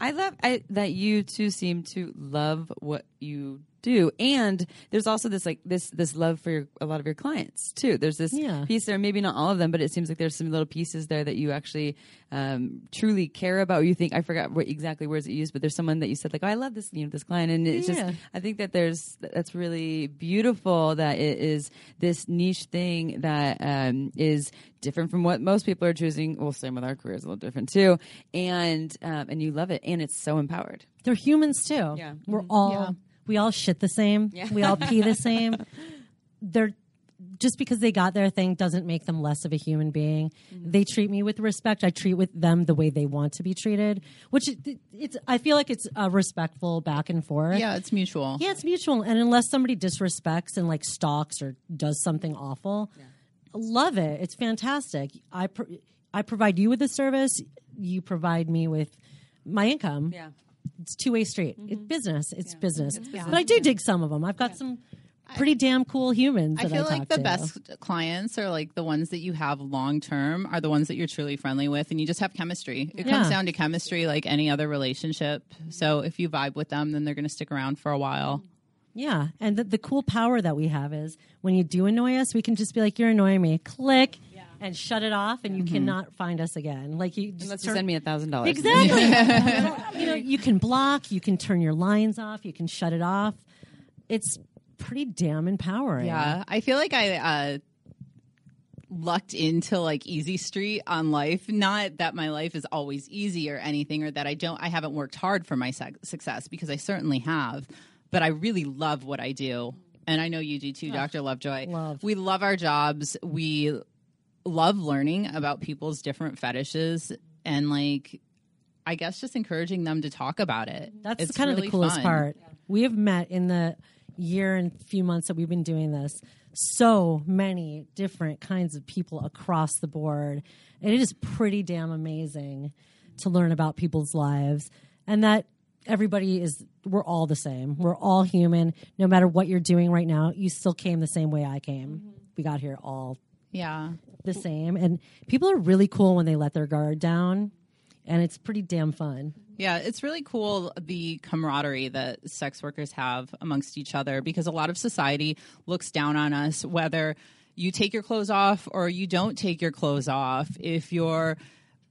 I love I, that you two seem to love what you do, and there's also this like this this love for your, a lot of your clients too. There's this Yeah. piece there, maybe not all of them, but it seems like there's some little pieces there that you actually um, truly care about. You think I forgot what exactly words it used, but there's someone that you said like, "Oh, I love this you know this client," and it's Yeah. just I think that there's that's really beautiful that it is this niche thing that um, is different from what most people are choosing. Well, same with our careers, a little different too, and um, and you love it, and it's so empowered. They're humans too. Yeah. We're all Yeah. We all shit the same. We all pee the same. They're just because they got their thing doesn't make them less of a human being. Mm. They treat me with respect. I treat with them the way they want to be treated, which it, it's. I feel like it's a respectful back and forth. Yeah, it's mutual. Yeah, it's mutual. And unless somebody disrespects and like stalks or does something awful, love it. It's fantastic. I pro- I provide you with a service. You provide me with my income. Yeah. It's two way street. It's mm-hmm. business. It's business. But I do dig some of them. I've got some pretty damn cool humans. I feel I like the to. best clients are like the ones that you have long term are the ones that you're truly friendly with and you just have chemistry. It comes down to chemistry like any other relationship. So mm-hmm. if you vibe with them, then they're going to stick around for a while. Yeah, and the, the cool power that we have is when you do annoy us, we can just be like, "You're annoying me," click, and shut it off, and you cannot find us again. Like you, just Unless you send me a thousand dollars. Exactly. you know, you can block, you can turn your lines off, you can shut it off. It's pretty damn empowering. Yeah, I feel like I uh, lucked into like easy street on life. Not that my life is always easy or anything, or that I don't, I haven't worked hard for my sec- success because I certainly have. But I really love what I do, and I know you do too, Doctor Lovejoy. love. We love our jobs. We love learning about people's different fetishes and like. I guess just encouraging them to talk about it. That's It's kind of the coolest fun. part. We have met in the year and few months that we've been doing this so many different kinds of people across the board. And it is pretty damn amazing to learn about people's lives and that everybody is we're all the same. We're all human. No matter what you're doing right now, you still came the same way I came. Mm-hmm. We got here all Yeah. The same and people are really cool when they let their guard down and it's pretty damn fun. Yeah, it's really cool the camaraderie that sex workers have amongst each other because a lot of society looks down on us whether you take your clothes off or you don't take your clothes off. If you're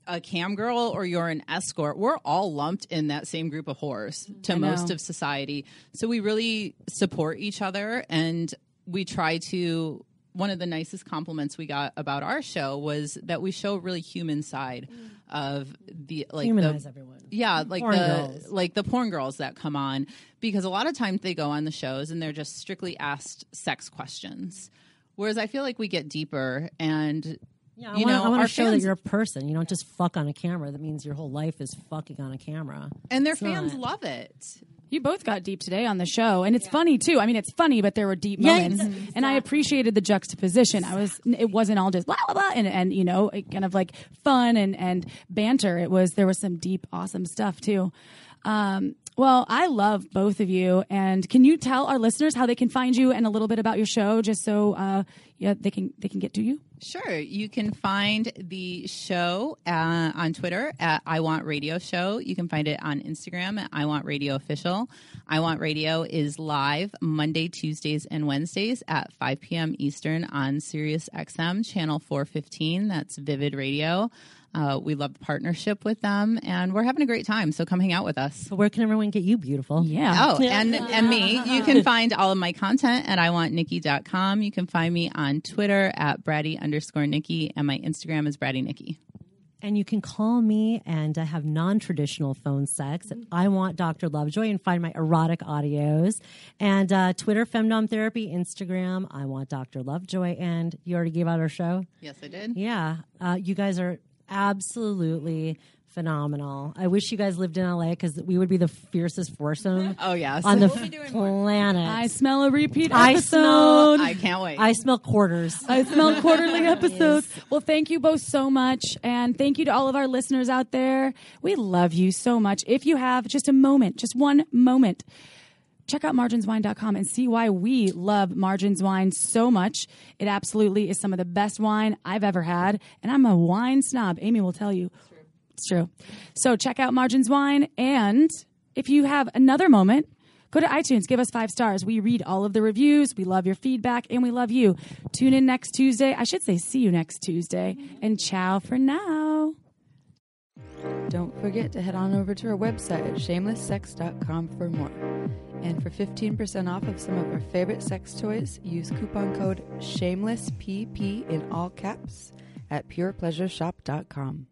a cam girl or you're an escort, we're all lumped in that same group of whores to most of society. So we really support each other and we try to one of the nicest compliments we got about our show was that we show a really human side of the like Humanize the, everyone. yeah, like Porn the girls. like the porn girls that come on because a lot of times they go on the shows and they're just strictly asked sex questions. Whereas I feel like we get deeper and Yeah, I you wanna, know I want to show that you're a person. You don't just fuck on a camera. That means your whole life is fucking on a camera. and their It's fans not. love it. You both got deep today on the show, and it's funny too. I mean, it's funny, but there were deep Yeah, moments, ex- and I appreciated the juxtaposition. I was, it wasn't all just blah blah blah, and and you know, kind of like fun and and banter. It was there was some deep, awesome stuff too. Um, well, I love both of you, and can you tell our listeners how they can find you and a little bit about your show, just so uh, yeah, they can they can get to you. Sure. You can find the show uh, on Twitter at I Want Radio Show. You can find it on Instagram at I Want Radio Official. I Want Radio is live Monday, Tuesdays, and Wednesdays at 5 p.m. Eastern on Sirius XM, channel 415. That's Vivid Radio. Uh, we love the partnership with them, and we're having a great time. So come hang out with us. But where can everyone get you, beautiful? Yeah. Oh, and and me. You can find all of my content at iwantnikki.com. You can find me on Twitter at Bratty underscore Nikki, and my Instagram is Bratty Nikki. And you can call me and uh, have non traditional phone sex. I want Dr. Lovejoy and find my erotic audios. And uh, Twitter, Femdom Therapy, Instagram, I want Dr. Lovejoy. And you already gave out our show? Yes, I did. Yeah. Uh, you guys are absolutely phenomenal. I wish you guys lived in LA because we would be the fiercest foursome Oh yes. on the We'll be doing more. planet. I smell a repeat I episode. smell- I can't wait. I smell quarters. I smell quarterly episodes. Well, thank you both so much. And thank you to all of our listeners out there. We love you so much. If you have just a moment, just one moment, check out marginswine.com and see why we love Margins Wine so much. It absolutely is some of the best wine I've ever had. And I'm a wine snob. Amy will tell you. It's true. So check out Margins Wine. And if you have another moment, go to iTunes, give us five stars. We read all of the reviews. We love your feedback and we love you. Tune in next Tuesday. I should say, see you next Tuesday. And ciao for now. Don't forget to head on over to our website at shamelesssex.com for more. And for 15% off of some of our favorite sex toys, use coupon code SHAMELESSPP in all caps at purepleasureshop.com.